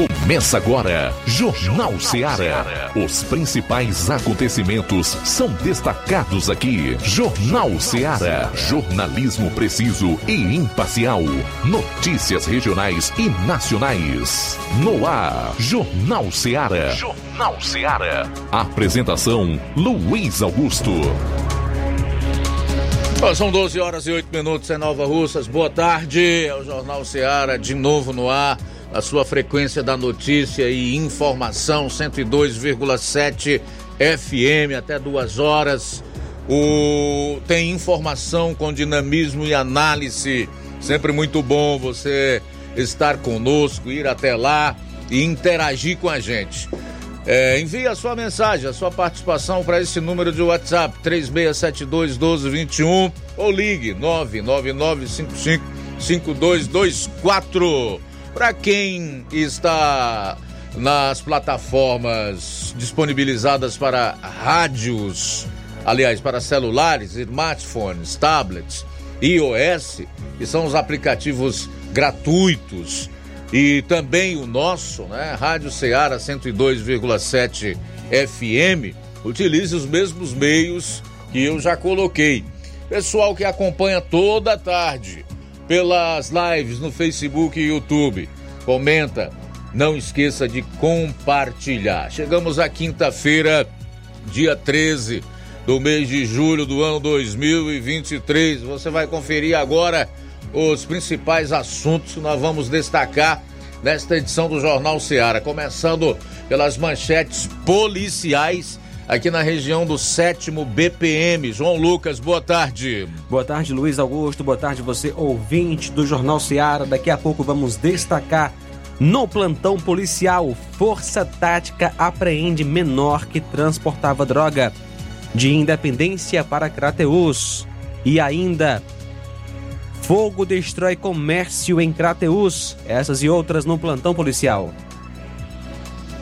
Começa agora, Jornal Seara. Os principais acontecimentos são destacados aqui. Jornal Seara. Jornalismo preciso e imparcial. Notícias regionais e nacionais. No ar, Jornal Seara. Jornal Seara. Apresentação: Luiz Augusto. são 12 horas e 8 minutos em Nova Russas. Boa tarde. É o Jornal Seara de novo no ar a sua frequência da notícia e informação 102,7 FM até duas horas. O tem informação com dinamismo e análise. Sempre muito bom você estar conosco, ir até lá e interagir com a gente. É, envie a sua mensagem, a sua participação para esse número de WhatsApp 3672 1221 ou ligue 99955 5224. Para quem está nas plataformas disponibilizadas para rádios, aliás, para celulares, smartphones, tablets, iOS, que são os aplicativos gratuitos, e também o nosso, né, Rádio Ceará 102,7 FM, utilize os mesmos meios que eu já coloquei. Pessoal que acompanha toda a tarde pelas lives no Facebook e YouTube. Comenta, não esqueça de compartilhar. Chegamos à quinta-feira, dia 13 do mês de julho do ano 2023. Você vai conferir agora os principais assuntos que nós vamos destacar nesta edição do Jornal Seara, começando pelas manchetes policiais aqui na região do sétimo BPM. João Lucas, boa tarde. Boa tarde, Luiz Augusto. Boa tarde, você ouvinte do Jornal Seara. Daqui a pouco vamos destacar no plantão policial. Força Tática apreende menor que transportava droga de Independência para Crateus. E ainda Fogo destrói comércio em Crateus. Essas e outras no plantão policial.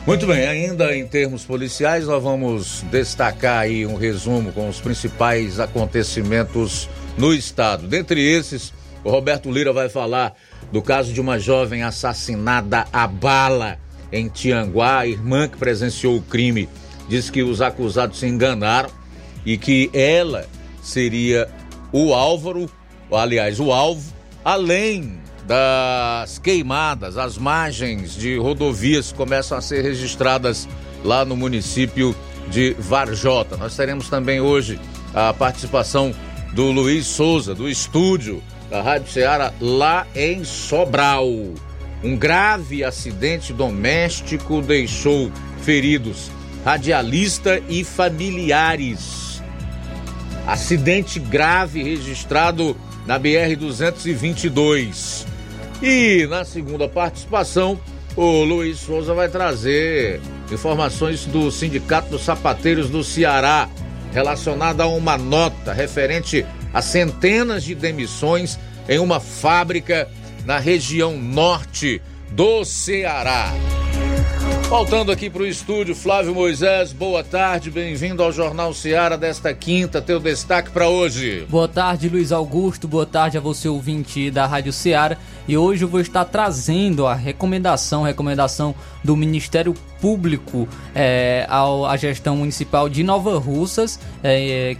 Muito bem, ainda em termos policiais, nós vamos destacar aí um resumo com os principais acontecimentos no estado. Dentre esses, o Roberto Lira vai falar do caso de uma jovem assassinada a bala em Tianguá. A irmã que presenciou o crime diz que os acusados se enganaram e que ela seria o Álvaro, aliás, o alvo, além das queimadas, as margens de rodovias começam a ser registradas lá no município de Varjota. Nós teremos também hoje a participação do Luiz Souza, do estúdio da Rádio Ceará, lá em Sobral. Um grave acidente doméstico deixou feridos radialista e familiares. Acidente grave registrado na BR-222. E na segunda participação, o Luiz Souza vai trazer informações do Sindicato dos Sapateiros do Ceará relacionada a uma nota referente a centenas de demissões em uma fábrica na região norte do Ceará. Voltando aqui para o estúdio, Flávio Moisés, boa tarde, bem-vindo ao Jornal Seara desta quinta, teu destaque para hoje. Boa tarde, Luiz Augusto, boa tarde a você ouvinte da Rádio Seara e hoje eu vou estar trazendo a recomendação, recomendação do Ministério Público é, ao, à gestão municipal de Nova Russas, é,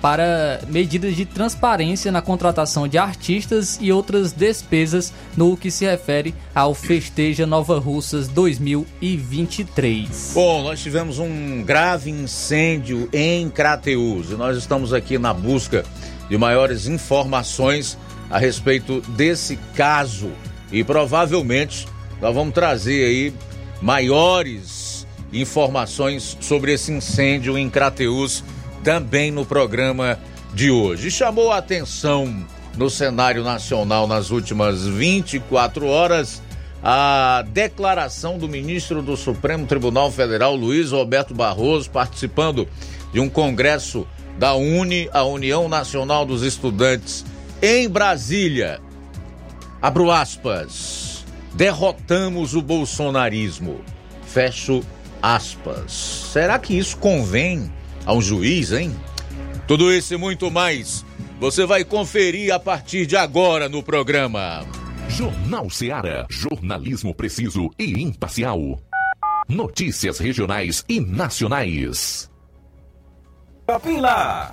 para medidas de transparência na contratação de artistas e outras despesas no que se refere ao Festeja Nova Russas 2023. Bom, nós tivemos um grave incêndio em Crateús e nós estamos aqui na busca de maiores informações a respeito desse caso e provavelmente nós vamos trazer aí maiores informações sobre esse incêndio em Crateús também no programa de hoje. Chamou a atenção no cenário nacional nas últimas 24 horas a declaração do ministro do Supremo Tribunal Federal, Luiz Roberto Barroso, participando de um congresso da UNE, a União Nacional dos Estudantes, em Brasília. Abro aspas. Derrotamos o bolsonarismo. Fecho aspas. Será que isso convém a um juiz, hein? Tudo isso e muito mais você vai conferir a partir de agora no programa. Jornal Seara. Jornalismo preciso e imparcial. Notícias regionais e nacionais. Lá.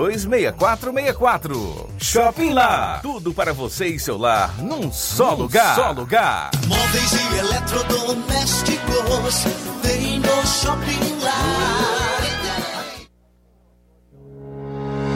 6464. Shopping Lá. Tudo para você e seu lar num só num lugar. Só lugar. Móveis e eletrodomésticos. Vem no Shopping Lá.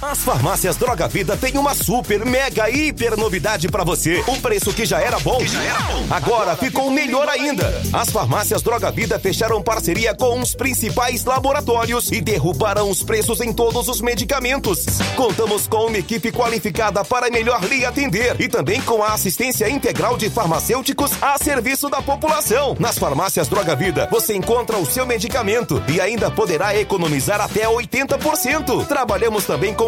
As farmácias Droga Vida têm uma super, mega, hiper novidade para você. O preço que já era bom, já era bom. agora ficou melhor ainda. As farmácias Droga Vida fecharam parceria com os principais laboratórios e derrubaram os preços em todos os medicamentos. Contamos com uma equipe qualificada para melhor lhe atender e também com a assistência integral de farmacêuticos a serviço da população. Nas farmácias Droga Vida, você encontra o seu medicamento e ainda poderá economizar até 80%. Trabalhamos também com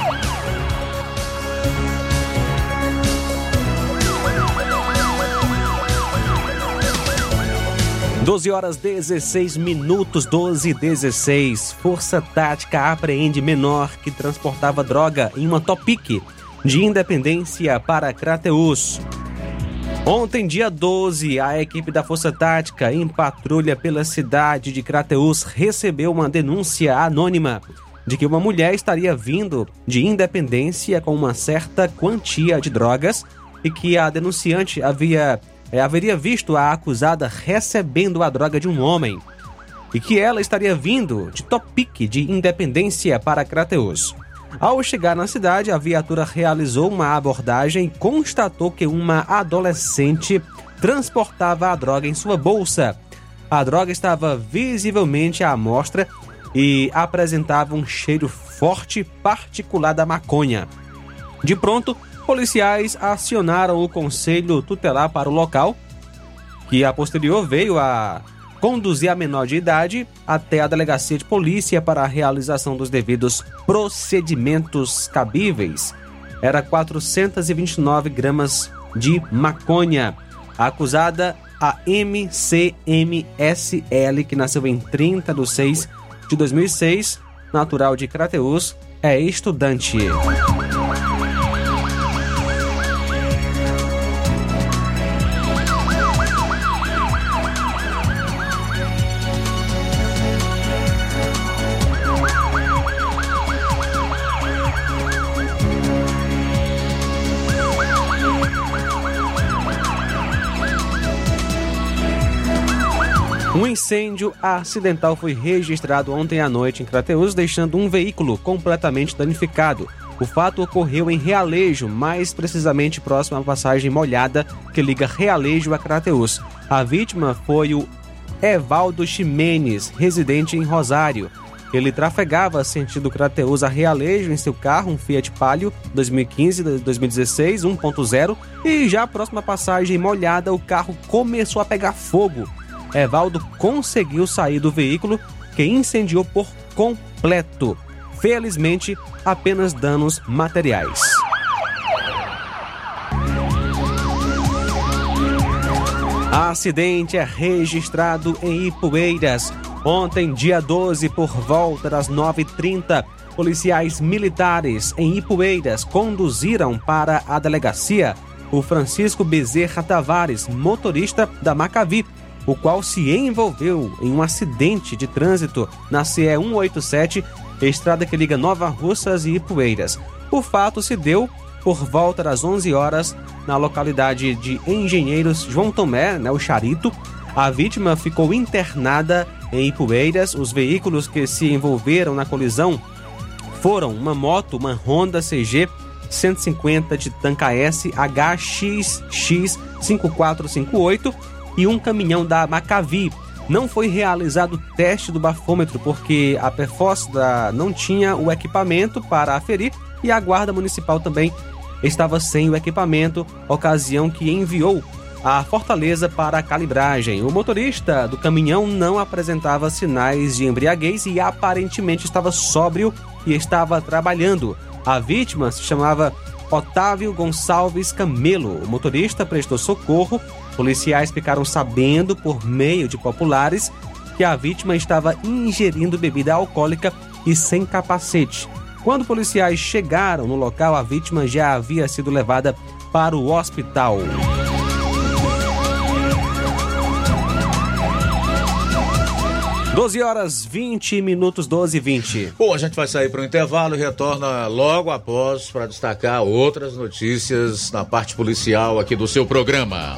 12 horas 16 minutos, 12 e 16. Força Tática apreende menor que transportava droga em uma Topic de Independência para Crateus. Ontem, dia 12, a equipe da Força Tática em patrulha pela cidade de Crateus recebeu uma denúncia anônima de que uma mulher estaria vindo de Independência com uma certa quantia de drogas e que a denunciante havia haveria visto a acusada recebendo a droga de um homem e que ela estaria vindo de Topic de Independência para Crateus. Ao chegar na cidade, a viatura realizou uma abordagem e constatou que uma adolescente transportava a droga em sua bolsa. A droga estava visivelmente à mostra e apresentava um cheiro forte particular da maconha. De pronto, policiais acionaram o conselho tutelar para o local, que a posterior veio a conduzir a menor de idade até a delegacia de polícia para a realização dos devidos procedimentos cabíveis. Era 429 gramas de maconha. A acusada, a MCMSL, que nasceu em 30 de 6 de 2006, natural de Crateus, é estudante. Um incêndio acidental foi registrado ontem à noite em Crateus, deixando um veículo completamente danificado. O fato ocorreu em Realejo, mais precisamente próximo à passagem molhada que liga Realejo a Crateus. A vítima foi o Evaldo Ximenes, residente em Rosário. Ele trafegava sentido Crateus a Realejo em seu carro, um Fiat Palio 2015-2016 1.0, e já próximo à passagem molhada, o carro começou a pegar fogo. Evaldo conseguiu sair do veículo, que incendiou por completo. Felizmente, apenas danos materiais. Acidente é registrado em Ipueiras. Ontem, dia 12, por volta das 9h30, policiais militares em Ipueiras conduziram para a delegacia o Francisco Bezerra Tavares, motorista da Macavi, o qual se envolveu em um acidente de trânsito na CE 187, estrada que liga Nova Russas e Ipueiras. O fato se deu por volta das 11 horas na localidade de Engenheiros João Tomé, né, o Charito. A vítima ficou internada em Ipueiras. Os veículos que se envolveram na colisão foram uma moto, uma Honda CG 150 de Tanca S HXX 5458 e um caminhão da Macavi. Não foi realizado o teste do bafômetro porque a Perforce não tinha o equipamento para aferir e a Guarda Municipal também estava sem o equipamento, ocasião que enviou a Fortaleza para a calibragem. O motorista do caminhão não apresentava sinais de embriaguez e aparentemente estava sóbrio e estava trabalhando. A vítima se chamava Otávio Gonçalves Camelo. O motorista prestou socorro. Policiais ficaram sabendo, por meio de populares, que a vítima estava ingerindo bebida alcoólica e sem capacete. Quando policiais chegaram no local, a vítima já havia sido levada para o hospital. Doze horas 20 minutos, 12 e 20. Bom, a gente vai sair para o intervalo e retorna logo após para destacar outras notícias na parte policial aqui do seu programa.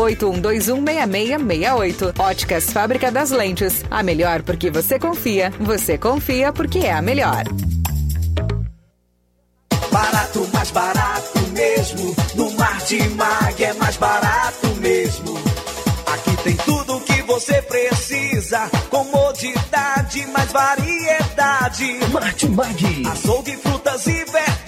81216668. Óticas Fábrica das Lentes. A melhor porque você confia. Você confia porque é a melhor. Barato, mais barato mesmo. No Mar de Mag é mais barato mesmo. Aqui tem tudo o que você precisa. Comodidade, mais variedade. Marte Mag. Açougue, frutas e verduras.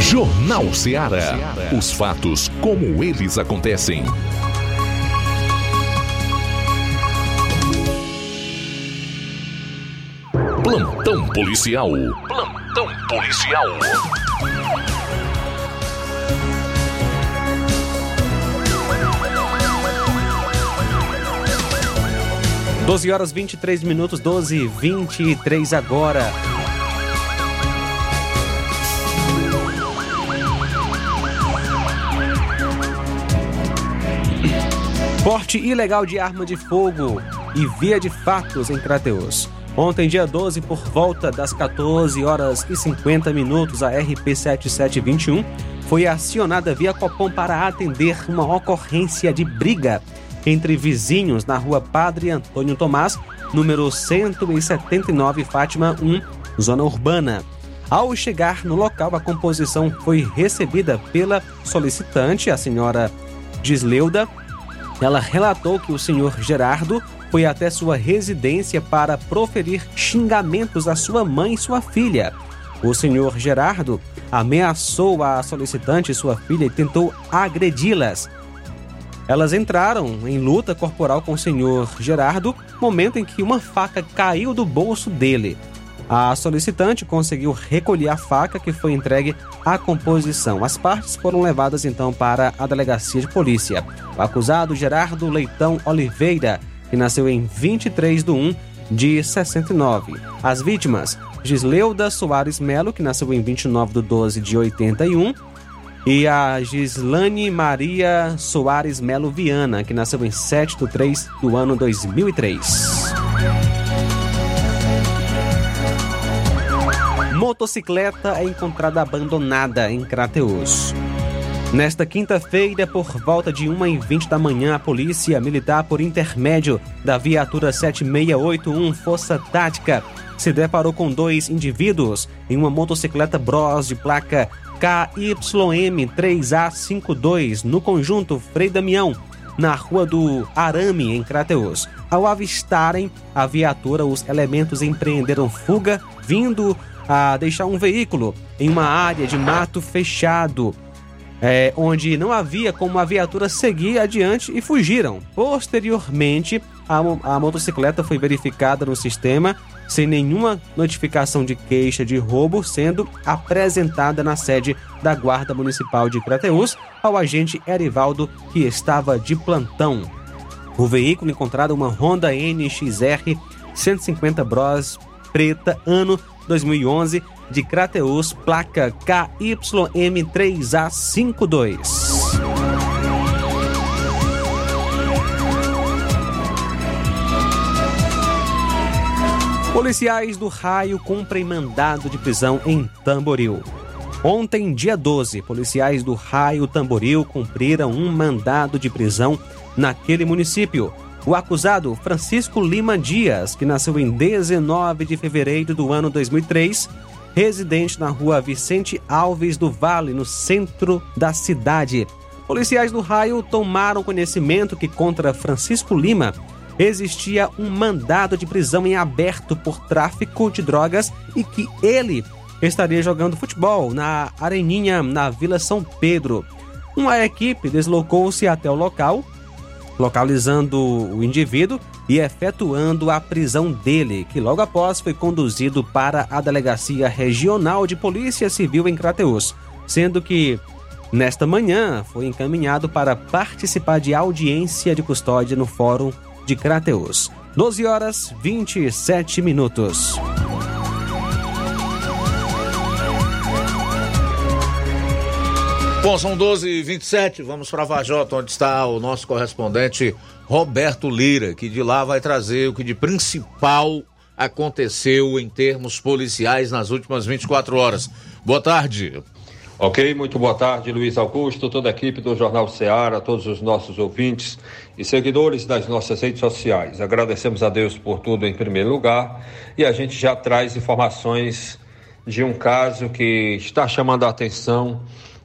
Jornal Ceará. Os fatos como eles acontecem. Plantão policial. Plantão policial. 12 horas 23 minutos, 12 e 23 agora. Porte ilegal de arma de fogo e via de fatos em Crateus. Ontem, dia 12, por volta das 14 horas e 50 minutos, a RP 7721 foi acionada via Copom para atender uma ocorrência de briga entre vizinhos na rua Padre Antônio Tomás, número 179, Fátima 1, zona urbana. Ao chegar no local, a composição foi recebida pela solicitante, a senhora Gisleuda. Ela relatou que o senhor Gerardo foi até sua residência para proferir xingamentos à sua mãe e sua filha. O senhor Gerardo ameaçou a solicitante e sua filha e tentou agredi-las. Elas entraram em luta corporal com o senhor Gerardo, momento em que uma faca caiu do bolso dele. A solicitante conseguiu recolher a faca que foi entregue à composição. As partes foram levadas então para a delegacia de polícia. O acusado Gerardo Leitão Oliveira, que nasceu em 23 de 1 de 69. As vítimas: Gisleuda Soares Melo, que nasceu em 29 de 12 de 81, e a Gislane Maria Soares Melo Viana, que nasceu em 7 de 3 do ano 2003. Motocicleta é encontrada abandonada em Crateus. Nesta quinta-feira, por volta de 1h20 da manhã, a Polícia Militar, por intermédio da viatura 7681 Força Tática, se deparou com dois indivíduos em uma motocicleta Bros de placa KYM3A52 no conjunto Frei Damião, na rua do Arame, em Crateus. Ao avistarem a viatura, os elementos empreenderam fuga, vindo a deixar um veículo em uma área de mato fechado, é, onde não havia como a viatura seguir adiante e fugiram. Posteriormente, a, a motocicleta foi verificada no sistema sem nenhuma notificação de queixa de roubo, sendo apresentada na sede da Guarda Municipal de Crateús ao agente Erivaldo, que estava de plantão. O veículo encontrado uma Honda NXR 150 Bros preta, ano 2011, de Crateus, placa KYM3A52. Policiais do Raio cumprem mandado de prisão em Tamboril. Ontem, dia 12, policiais do Raio Tamboril cumpriram um mandado de prisão naquele município. O acusado, Francisco Lima Dias, que nasceu em 19 de fevereiro do ano 2003, residente na rua Vicente Alves do Vale, no centro da cidade. Policiais do raio tomaram conhecimento que contra Francisco Lima existia um mandado de prisão em aberto por tráfico de drogas e que ele estaria jogando futebol na Areninha, na Vila São Pedro. Uma equipe deslocou-se até o local localizando o indivíduo e efetuando a prisão dele, que logo após foi conduzido para a Delegacia Regional de Polícia Civil em Crateus, sendo que nesta manhã foi encaminhado para participar de audiência de custódia no Fórum de Crateus. 12 horas 27 minutos. Bom, são 12 e 27 vamos para Vajota, onde está o nosso correspondente Roberto Lira, que de lá vai trazer o que de principal aconteceu em termos policiais nas últimas 24 horas. Boa tarde. Ok, muito boa tarde, Luiz Augusto, toda a equipe do Jornal Ceará, todos os nossos ouvintes e seguidores das nossas redes sociais. Agradecemos a Deus por tudo em primeiro lugar e a gente já traz informações de um caso que está chamando a atenção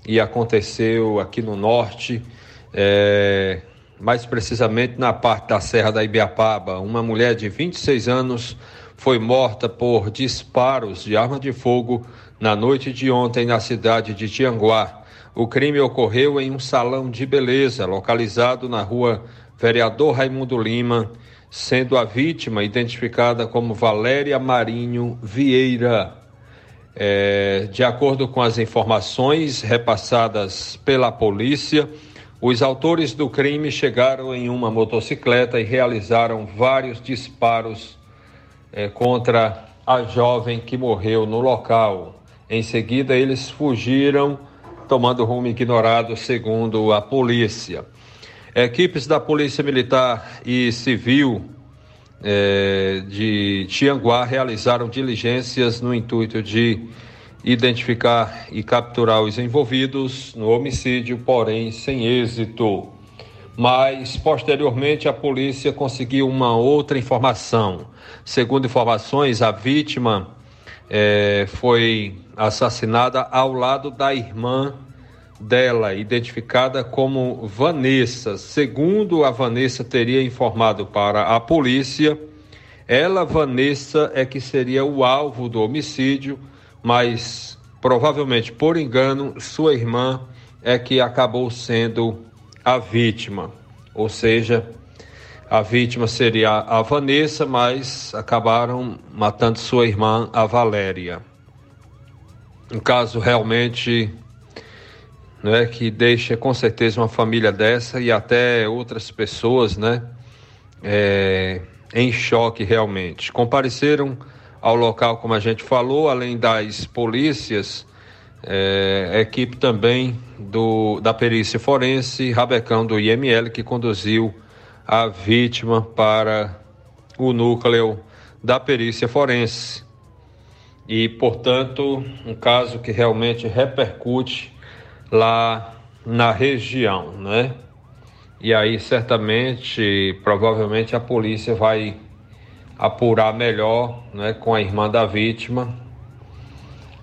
e aconteceu aqui no norte, é, mais precisamente na parte da Serra da Ibiapaba. Uma mulher de 26 anos foi morta por disparos de arma de fogo na noite de ontem na cidade de Tianguá. O crime ocorreu em um salão de beleza localizado na rua Vereador Raimundo Lima, sendo a vítima identificada como Valéria Marinho Vieira. É, de acordo com as informações repassadas pela polícia, os autores do crime chegaram em uma motocicleta e realizaram vários disparos é, contra a jovem que morreu no local. Em seguida, eles fugiram, tomando rumo ignorado, segundo a polícia. Equipes da Polícia Militar e Civil eh, de Tianguá realizaram diligências no intuito de identificar e capturar os envolvidos no homicídio, porém sem êxito. Mas, posteriormente, a polícia conseguiu uma outra informação. Segundo informações, a vítima é, foi assassinada ao lado da irmã dela, identificada como Vanessa. Segundo a Vanessa teria informado para a polícia, ela, Vanessa, é que seria o alvo do homicídio, mas provavelmente por engano, sua irmã é que acabou sendo a vítima. Ou seja, a vítima seria a Vanessa, mas acabaram matando sua irmã, a Valéria. Um caso realmente né, que deixa com certeza uma família dessa e até outras pessoas né, é, em choque realmente. Compareceram ao local, como a gente falou, além das polícias, é, equipe também do, da perícia forense, Rabecão do IML, que conduziu a vítima para o núcleo da perícia forense. E, portanto, um caso que realmente repercute lá na região, né? E aí, certamente, provavelmente a polícia vai apurar melhor né, com a irmã da vítima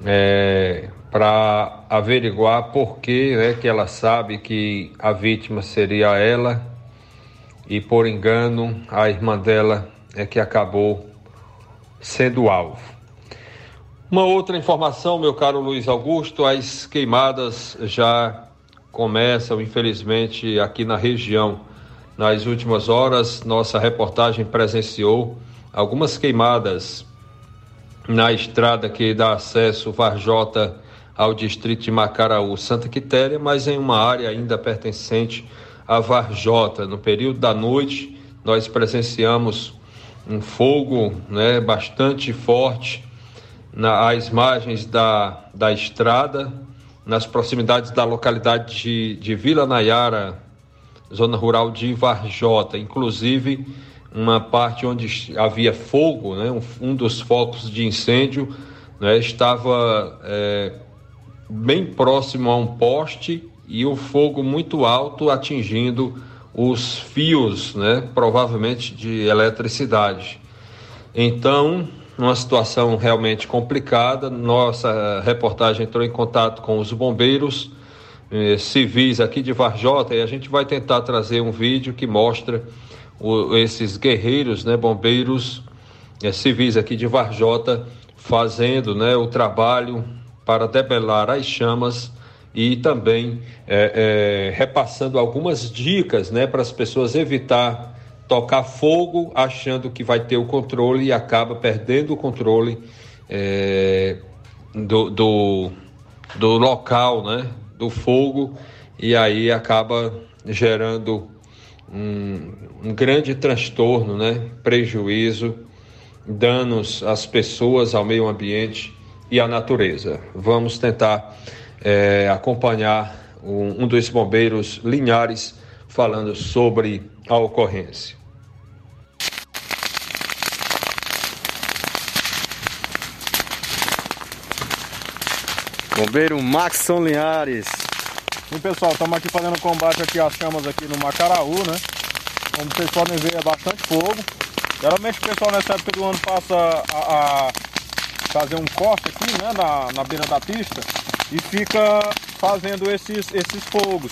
é, para averiguar por que, né, que ela sabe que a vítima seria ela e por engano a irmã dela é que acabou sendo alvo. Uma outra informação, meu caro Luiz Augusto, as queimadas já começam, infelizmente, aqui na região. Nas últimas horas, nossa reportagem presenciou algumas queimadas na estrada que dá acesso Varjota ao distrito de Macaraú, Santa Quitéria, mas em uma área ainda pertencente a Varjota. No período da noite, nós presenciamos um fogo né, bastante forte nas margens da, da estrada, nas proximidades da localidade de, de Vila Nayara, zona rural de Varjota. Inclusive, uma parte onde havia fogo, né, um, um dos focos de incêndio, né, estava é, bem próximo a um poste e o fogo muito alto atingindo os fios, né, provavelmente de eletricidade. Então, numa situação realmente complicada, nossa reportagem entrou em contato com os bombeiros eh, civis aqui de Varjota e a gente vai tentar trazer um vídeo que mostra o, esses guerreiros, né, bombeiros eh, civis aqui de Varjota fazendo, né, o trabalho para debelar as chamas e também é, é, repassando algumas dicas né, para as pessoas evitar tocar fogo achando que vai ter o controle e acaba perdendo o controle é, do, do, do, local né, do fogo e aí acaba gerando um, um grande transtorno, né, prejuízo, danos às pessoas, ao meio ambiente e à natureza. Vamos tentar é, acompanhar um, um dos bombeiros Linhares falando sobre a ocorrência. Bombeiro Maxson Linhares. Sim, pessoal, estamos aqui fazendo combate aqui às chamas aqui no Macaraú, né? Como vocês podem ver, é bastante fogo. Geralmente o pessoal nessa época do ano passa a, a fazer um corte aqui, né, na, na beira da pista e fica fazendo esses, esses fogos.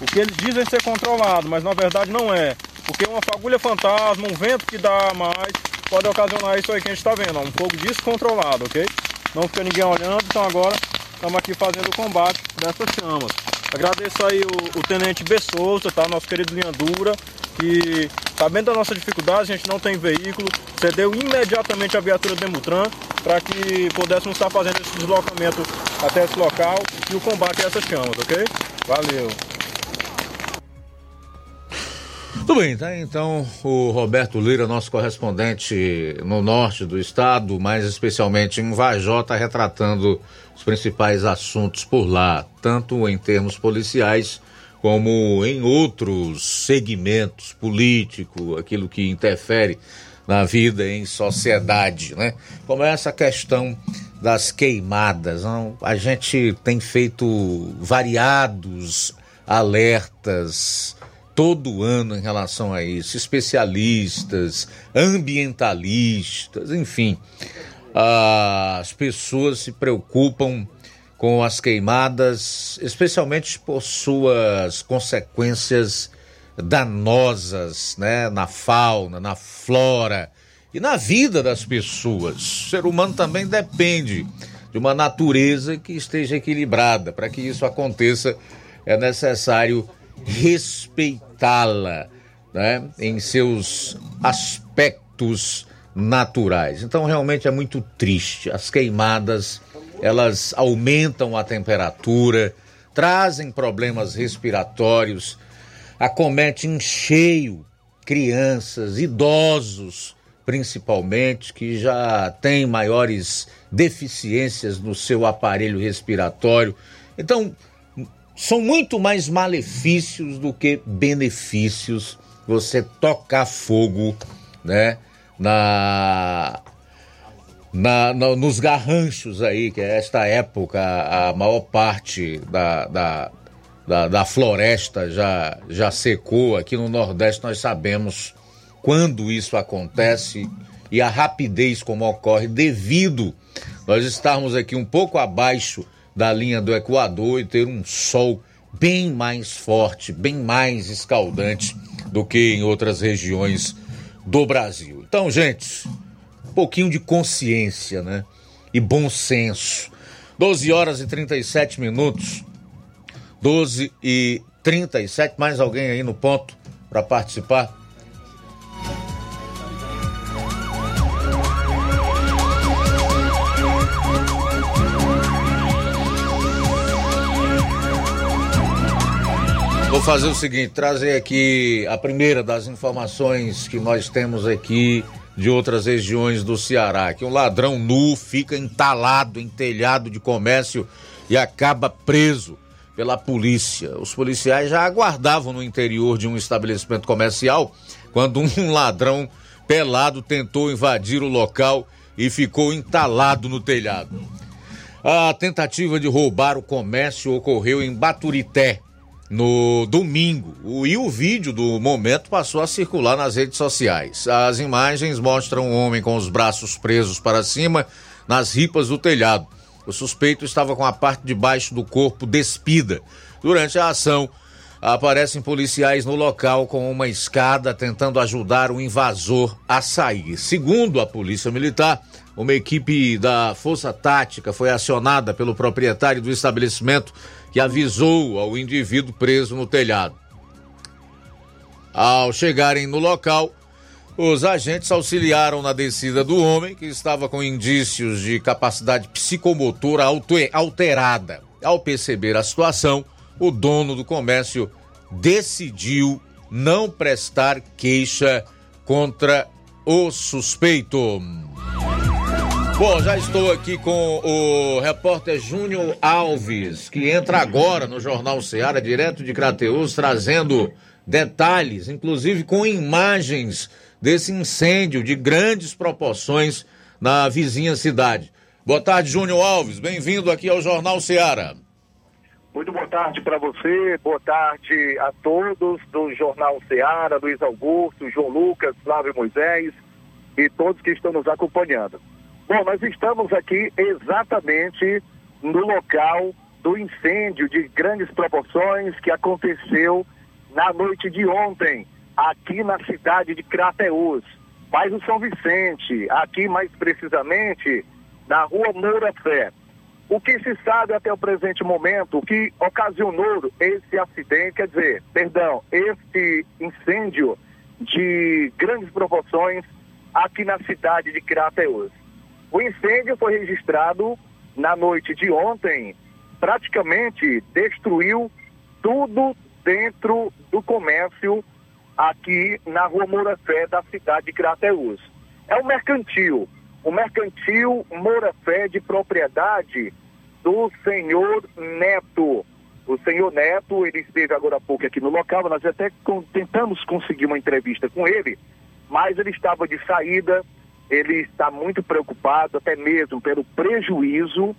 O que eles dizem ser controlado, mas na verdade não é. Porque uma fagulha fantasma, um vento que dá mais, pode ocasionar isso aí que a gente está vendo, ó, um fogo descontrolado, ok? Não fica ninguém olhando, então agora estamos aqui fazendo o combate dessas chamas. Agradeço aí o, o Tenente B. Souza, tá? Nosso querido Linha Dura, que sabendo da nossa dificuldade, a gente não tem veículo, cedeu imediatamente a viatura Demutran para que pudéssemos estar fazendo esse deslocamento até esse local e o combate a essas chamas, ok? Valeu! Tudo bem, tá? Então, o Roberto Lira, nosso correspondente no norte do estado, mais especialmente em Vajota, retratando os principais assuntos por lá, tanto em termos policiais como em outros segmentos político, aquilo que interfere na vida em sociedade, né? Como é essa questão das queimadas, não? a gente tem feito variados alertas todo ano em relação a isso, especialistas, ambientalistas, enfim. As pessoas se preocupam com as queimadas, especialmente por suas consequências danosas, né, na fauna, na flora e na vida das pessoas. O ser humano também depende de uma natureza que esteja equilibrada. Para que isso aconteça, é necessário respeitá-la né, em seus aspectos naturais. Então realmente é muito triste. As queimadas elas aumentam a temperatura, trazem problemas respiratórios, acometem em cheio crianças, idosos, principalmente, que já têm maiores deficiências no seu aparelho respiratório. Então, são muito mais malefícios do que benefícios você tocar fogo, né, na, na, nos garranchos aí, que é esta época a maior parte da, da, da, da, floresta já, já secou. Aqui no Nordeste nós sabemos quando isso acontece e a rapidez como ocorre devido nós estarmos aqui um pouco abaixo da linha do Equador e ter um sol bem mais forte, bem mais escaldante do que em outras regiões do Brasil. Então, gente, um pouquinho de consciência, né? E bom senso. 12 horas e 37 minutos. 12 e 37. Mais alguém aí no ponto para participar? Vou fazer o seguinte, trazer aqui a primeira das informações que nós temos aqui de outras regiões do Ceará, que um ladrão nu fica entalado em telhado de comércio e acaba preso pela polícia. Os policiais já aguardavam no interior de um estabelecimento comercial quando um ladrão pelado tentou invadir o local e ficou entalado no telhado. A tentativa de roubar o comércio ocorreu em Baturité, no domingo. E o vídeo do momento passou a circular nas redes sociais. As imagens mostram um homem com os braços presos para cima nas ripas do telhado. O suspeito estava com a parte de baixo do corpo despida. Durante a ação, aparecem policiais no local com uma escada tentando ajudar o invasor a sair. Segundo a Polícia Militar, uma equipe da Força Tática foi acionada pelo proprietário do estabelecimento que avisou ao indivíduo preso no telhado. Ao chegarem no local, os agentes auxiliaram na descida do homem, que estava com indícios de capacidade psicomotora alterada. Ao perceber a situação, o dono do comércio decidiu não prestar queixa contra o suspeito. Bom, já estou aqui com o repórter Júnior Alves, que entra agora no Jornal Ceará, direto de Crateus, trazendo detalhes, inclusive com imagens desse incêndio de grandes proporções na vizinha cidade. Boa tarde, Júnior Alves. Bem-vindo aqui ao Jornal Seara. Muito boa tarde para você, boa tarde a todos do Jornal Seara, Luiz Augusto, João Lucas, Flávio Moisés e todos que estão nos acompanhando. Bom, nós estamos aqui exatamente no local do incêndio de grandes proporções que aconteceu na noite de ontem, aqui na cidade de Crateús, bairro São Vicente, aqui mais precisamente na rua Moura Fé. O que se sabe até o presente momento, o que ocasionou esse acidente, quer dizer, perdão, esse incêndio de grandes proporções aqui na cidade de Crateús. O incêndio foi registrado na noite de ontem, praticamente destruiu tudo dentro do comércio aqui na Rua Moura Fé da cidade de Crateús. É um mercantil, o mercantil Moura Fé de propriedade do senhor Neto. O senhor Neto, ele esteve agora há pouco aqui no local, nós até tentamos conseguir uma entrevista com ele, mas ele estava de saída, ele está muito preocupado, até mesmo pelo prejuízo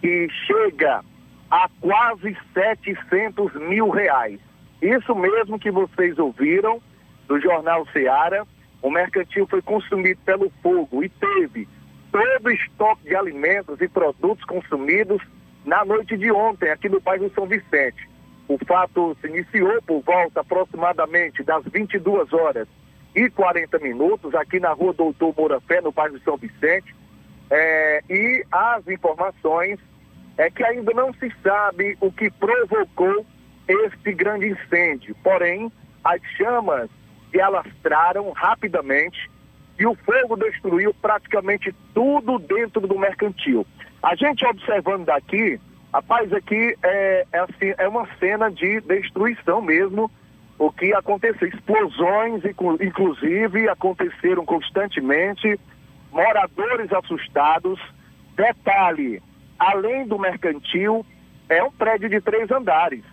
que chega a quase 700 mil reais. Isso mesmo que vocês ouviram do Jornal Seara, o mercantil foi consumido pelo fogo e teve todo o estoque de alimentos e produtos consumidos na noite de ontem, aqui no bairro São Vicente. O fato se iniciou por volta aproximadamente das 22 horas e 40 minutos, aqui na rua Doutor Moura Fé, no bairro São Vicente. É, e as informações é que ainda não se sabe o que provocou este grande incêndio. Porém, as chamas se alastraram rapidamente e o fogo destruiu praticamente tudo dentro do mercantil. A gente observando daqui, rapaz, aqui é, é, assim, é uma cena de destruição mesmo o que aconteceu. Explosões, inclusive, aconteceram constantemente, moradores assustados. Detalhe, além do mercantil, é um prédio de três andares.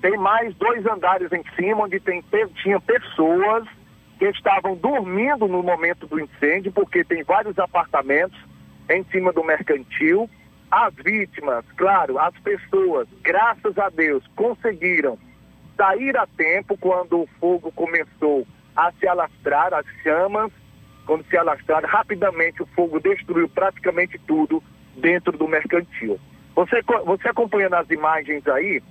Tem mais dois andares em cima, onde tem, tinha pessoas que estavam dormindo no momento do incêndio, porque tem vários apartamentos em cima do mercantil. As vítimas, claro, as pessoas, graças a Deus, conseguiram sair a tempo quando o fogo começou a se alastrar, as chamas, quando se alastraram, rapidamente o fogo destruiu praticamente tudo dentro do mercantil. Você, você acompanhando as imagens aí,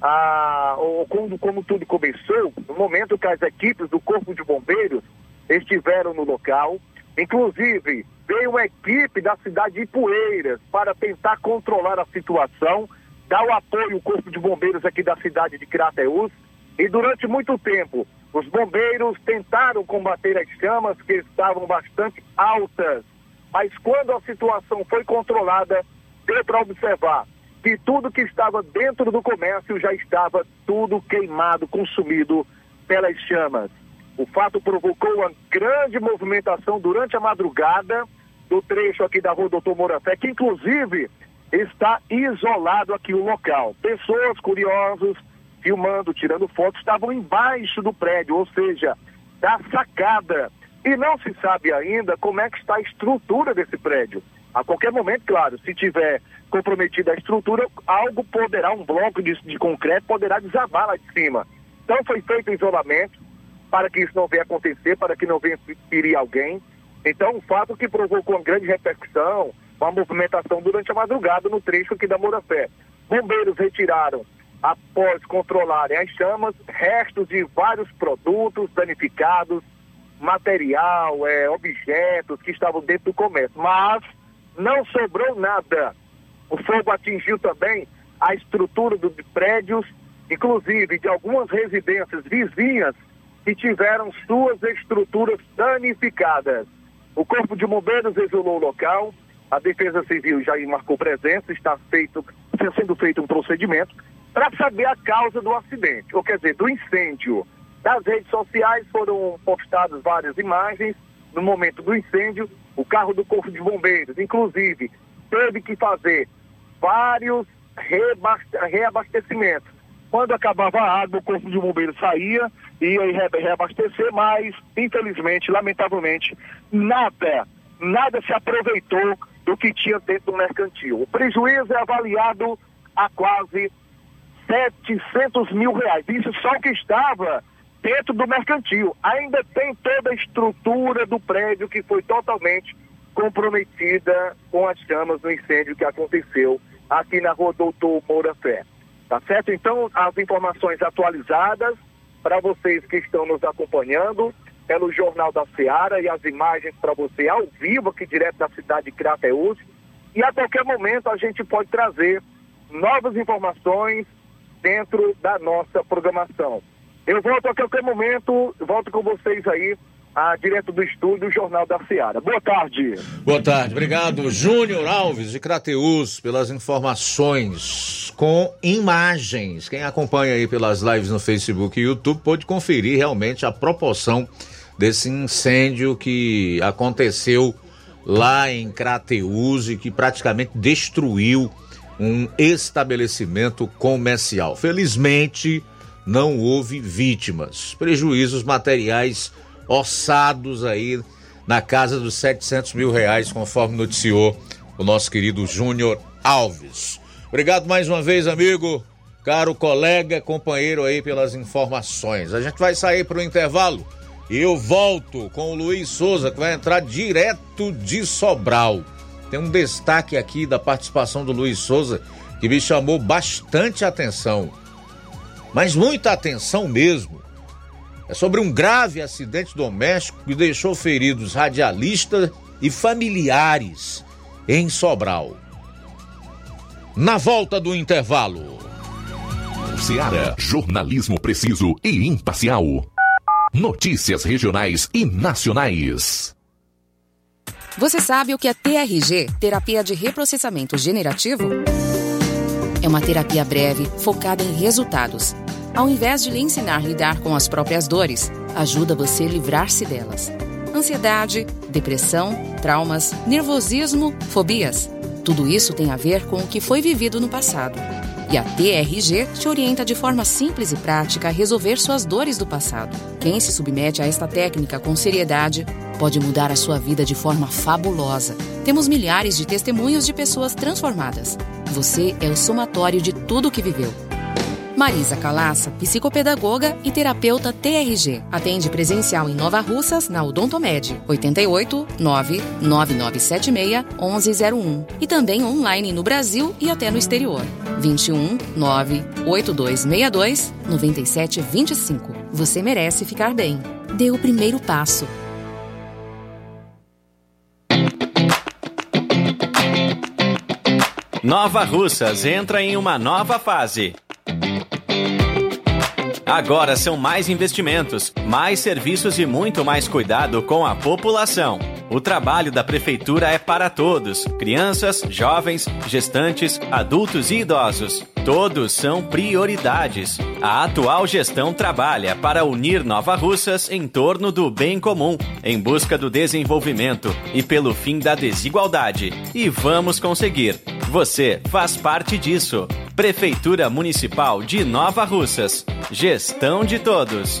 a, como, como tudo começou, no momento que as equipes do Corpo de Bombeiros estiveram no local, inclusive veio uma equipe da cidade de Poeiras para tentar controlar a situação dá o apoio ao Corpo de Bombeiros aqui da cidade de Crateús. E durante muito tempo, os bombeiros tentaram combater as chamas que estavam bastante altas. Mas quando a situação foi controlada, deu para observar que tudo que estava dentro do comércio já estava tudo queimado, consumido pelas chamas. O fato provocou uma grande movimentação durante a madrugada do trecho aqui da rua Doutor Morafé, que inclusive está isolado aqui o local. Pessoas curiosas, filmando, tirando fotos, estavam embaixo do prédio, ou seja, da sacada. E não se sabe ainda como é que está a estrutura desse prédio. A qualquer momento, claro, se tiver comprometida a estrutura, algo poderá, um bloco de, de concreto poderá desabar lá de cima. Então foi feito isolamento para que isso não venha acontecer, para que não venha ferir alguém. Então, o fato que provocou uma grande repercussão, uma movimentação durante a madrugada no trecho aqui da Moura Fé. Bombeiros retiraram, após controlarem as chamas, restos de vários produtos danificados, material, é, objetos que estavam dentro do comércio. Mas não sobrou nada. O fogo atingiu também a estrutura dos prédios, inclusive de algumas residências vizinhas que tiveram suas estruturas danificadas. O Corpo de Bombeiros isolou o local, a Defesa Civil já marcou presença, está feito, sendo feito um procedimento para saber a causa do acidente, ou quer dizer, do incêndio. Nas redes sociais foram postadas várias imagens no momento do incêndio, o carro do Corpo de Bombeiros, inclusive, teve que fazer vários reabastecimentos. Quando acabava a água, o Corpo de Bombeiros saía e ia reabastecer, mas, infelizmente, lamentavelmente, nada nada se aproveitou do que tinha dentro do mercantil. O prejuízo é avaliado a quase 700 mil reais. Isso só o que estava dentro do mercantil. Ainda tem toda a estrutura do prédio que foi totalmente comprometida com as chamas do incêndio que aconteceu aqui na rua Doutor Moura Fé. Tá certo? Então, as informações atualizadas para vocês que estão nos acompanhando pelo Jornal da Seara e as imagens para você ao vivo aqui direto da cidade de Crateús. E a qualquer momento a gente pode trazer novas informações dentro da nossa programação. Eu volto a qualquer momento, volto com vocês aí, ah, direto do estúdio, Jornal da Seara. Boa tarde. Boa tarde, obrigado Júnior Alves de Crateus pelas informações com imagens. Quem acompanha aí pelas lives no Facebook e YouTube pode conferir realmente a proporção desse incêndio que aconteceu lá em Crateus e que praticamente destruiu um estabelecimento comercial. Felizmente, não houve vítimas. Prejuízos materiais orçados aí na casa dos 700 mil reais, conforme noticiou o nosso querido Júnior Alves. Obrigado mais uma vez, amigo, caro colega, companheiro aí pelas informações. A gente vai sair para o intervalo eu volto com o Luiz Souza, que vai entrar direto de Sobral. Tem um destaque aqui da participação do Luiz Souza que me chamou bastante atenção. Mas muita atenção mesmo. É sobre um grave acidente doméstico que deixou feridos radialistas e familiares em Sobral. Na volta do intervalo. Seara, jornalismo preciso e imparcial. Notícias regionais e nacionais. Você sabe o que é TRG, terapia de reprocessamento generativo? É uma terapia breve, focada em resultados. Ao invés de lhe ensinar a lidar com as próprias dores, ajuda você a livrar-se delas. Ansiedade, depressão, traumas, nervosismo, fobias. Tudo isso tem a ver com o que foi vivido no passado. E a TRG te orienta de forma simples e prática a resolver suas dores do passado. Quem se submete a esta técnica com seriedade pode mudar a sua vida de forma fabulosa. Temos milhares de testemunhos de pessoas transformadas. Você é o somatório de tudo o que viveu. Marisa Calaça, psicopedagoga e terapeuta TRG. Atende presencial em Nova Russas, na Odontomed, 88 99976 1101. E também online no Brasil e até no exterior. 21 98262 9725. Você merece ficar bem. Dê o primeiro passo. Nova Russas entra em uma nova fase. Agora são mais investimentos, mais serviços e muito mais cuidado com a população. O trabalho da Prefeitura é para todos: crianças, jovens, gestantes, adultos e idosos. Todos são prioridades. A atual gestão trabalha para unir Nova Russas em torno do bem comum, em busca do desenvolvimento e pelo fim da desigualdade. E vamos conseguir. Você faz parte disso. Prefeitura Municipal de Nova Russas. Gestão de todos.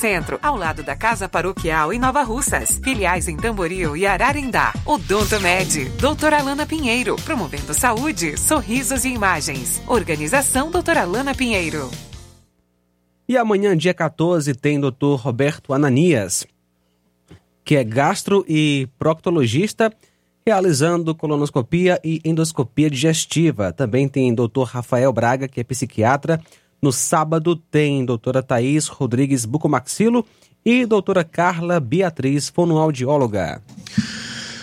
Centro, ao lado da Casa Paroquial em Nova Russas. Filiais em Tamboril e Ararindá. Odonto Med, doutora Alana Pinheiro, promovendo saúde, sorrisos e imagens. Organização doutora Alana Pinheiro. E amanhã, dia 14, tem Dr. Roberto Ananias, que é gastro e proctologista, realizando colonoscopia e endoscopia digestiva. Também tem Dr. Rafael Braga, que é psiquiatra, no sábado tem doutora Thaís Rodrigues Bucomaxilo e doutora Carla Beatriz, fonoaudióloga.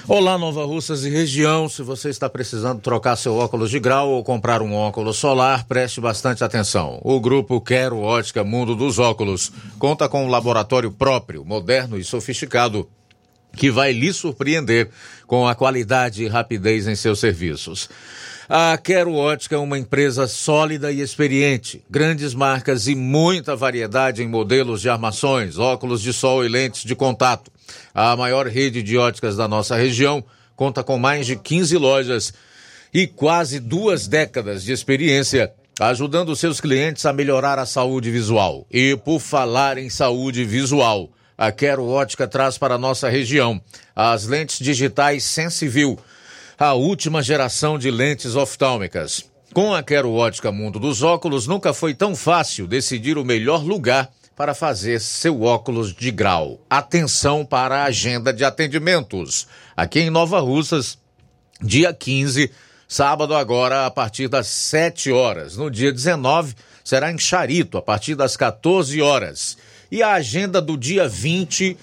Olá, Nova Russas e região. Se você está precisando trocar seu óculos de grau ou comprar um óculos solar, preste bastante atenção. O grupo Quero Ótica Mundo dos Óculos conta com um laboratório próprio, moderno e sofisticado que vai lhe surpreender com a qualidade e rapidez em seus serviços. A Quero Ótica é uma empresa sólida e experiente, grandes marcas e muita variedade em modelos de armações, óculos de sol e lentes de contato. A maior rede de óticas da nossa região conta com mais de 15 lojas e quase duas décadas de experiência ajudando seus clientes a melhorar a saúde visual. E por falar em saúde visual, a Quero Ótica traz para a nossa região as lentes digitais Sensivil, a última geração de lentes oftálmicas. Com a Quero Ótica Mundo dos Óculos, nunca foi tão fácil decidir o melhor lugar para fazer seu óculos de grau. Atenção para a agenda de atendimentos. Aqui em Nova Russas, dia 15, sábado agora, a partir das 7 horas. No dia 19, será em Charito, a partir das 14 horas. E a agenda do dia 20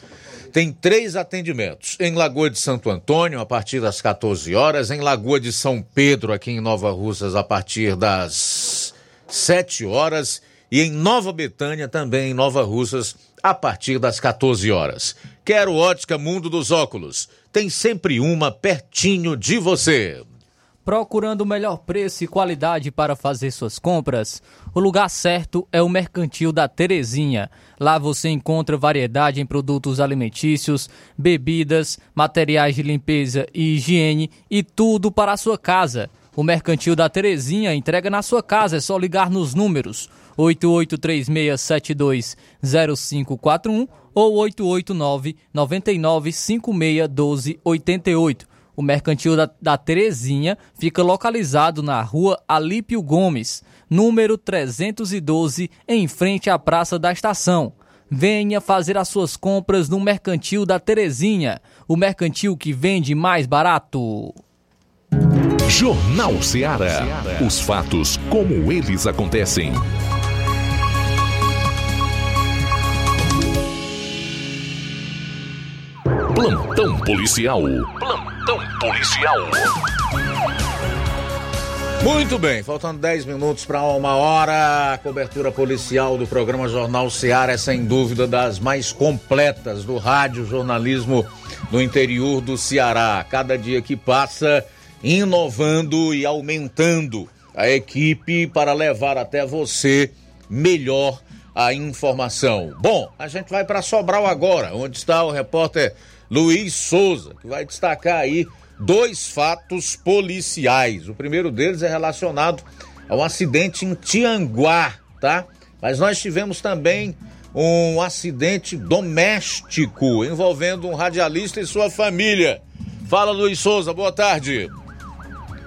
tem três atendimentos. Em Lagoa de Santo Antônio, a partir das 14 horas. Em Lagoa de São Pedro, aqui em Nova Russas, a partir das 7 horas e em Nova Betânia, também em Nova Russas, a partir das 14 horas. Quero ótica Mundo dos Óculos. Tem sempre uma pertinho de você. Procurando o melhor preço e qualidade para fazer suas compras? O lugar certo é o Mercantil da Terezinha. Lá você encontra variedade em produtos alimentícios, bebidas, materiais de limpeza e higiene e tudo para a sua casa. O Mercantil da Terezinha entrega na sua casa, é só ligar nos números 8836720541 ou 889 99561288. O Mercantil da, da Terezinha fica localizado na rua Alípio Gomes, número 312, em frente à Praça da Estação. Venha fazer as suas compras no Mercantil da Terezinha, o mercantil que vende mais barato. Jornal Ceará. Os fatos como eles acontecem. Plantão policial. Plantão policial. Muito bem, faltando 10 minutos para uma hora, a cobertura policial do programa Jornal Seara é sem dúvida das mais completas do rádio jornalismo no interior do Ceará. Cada dia que passa, inovando e aumentando a equipe para levar até você melhor a informação. Bom, a gente vai para Sobral agora, onde está o repórter Luiz Souza, que vai destacar aí dois fatos policiais. O primeiro deles é relacionado a um acidente em Tianguá, tá? Mas nós tivemos também um acidente doméstico envolvendo um radialista e sua família. Fala, Luiz Souza, boa tarde.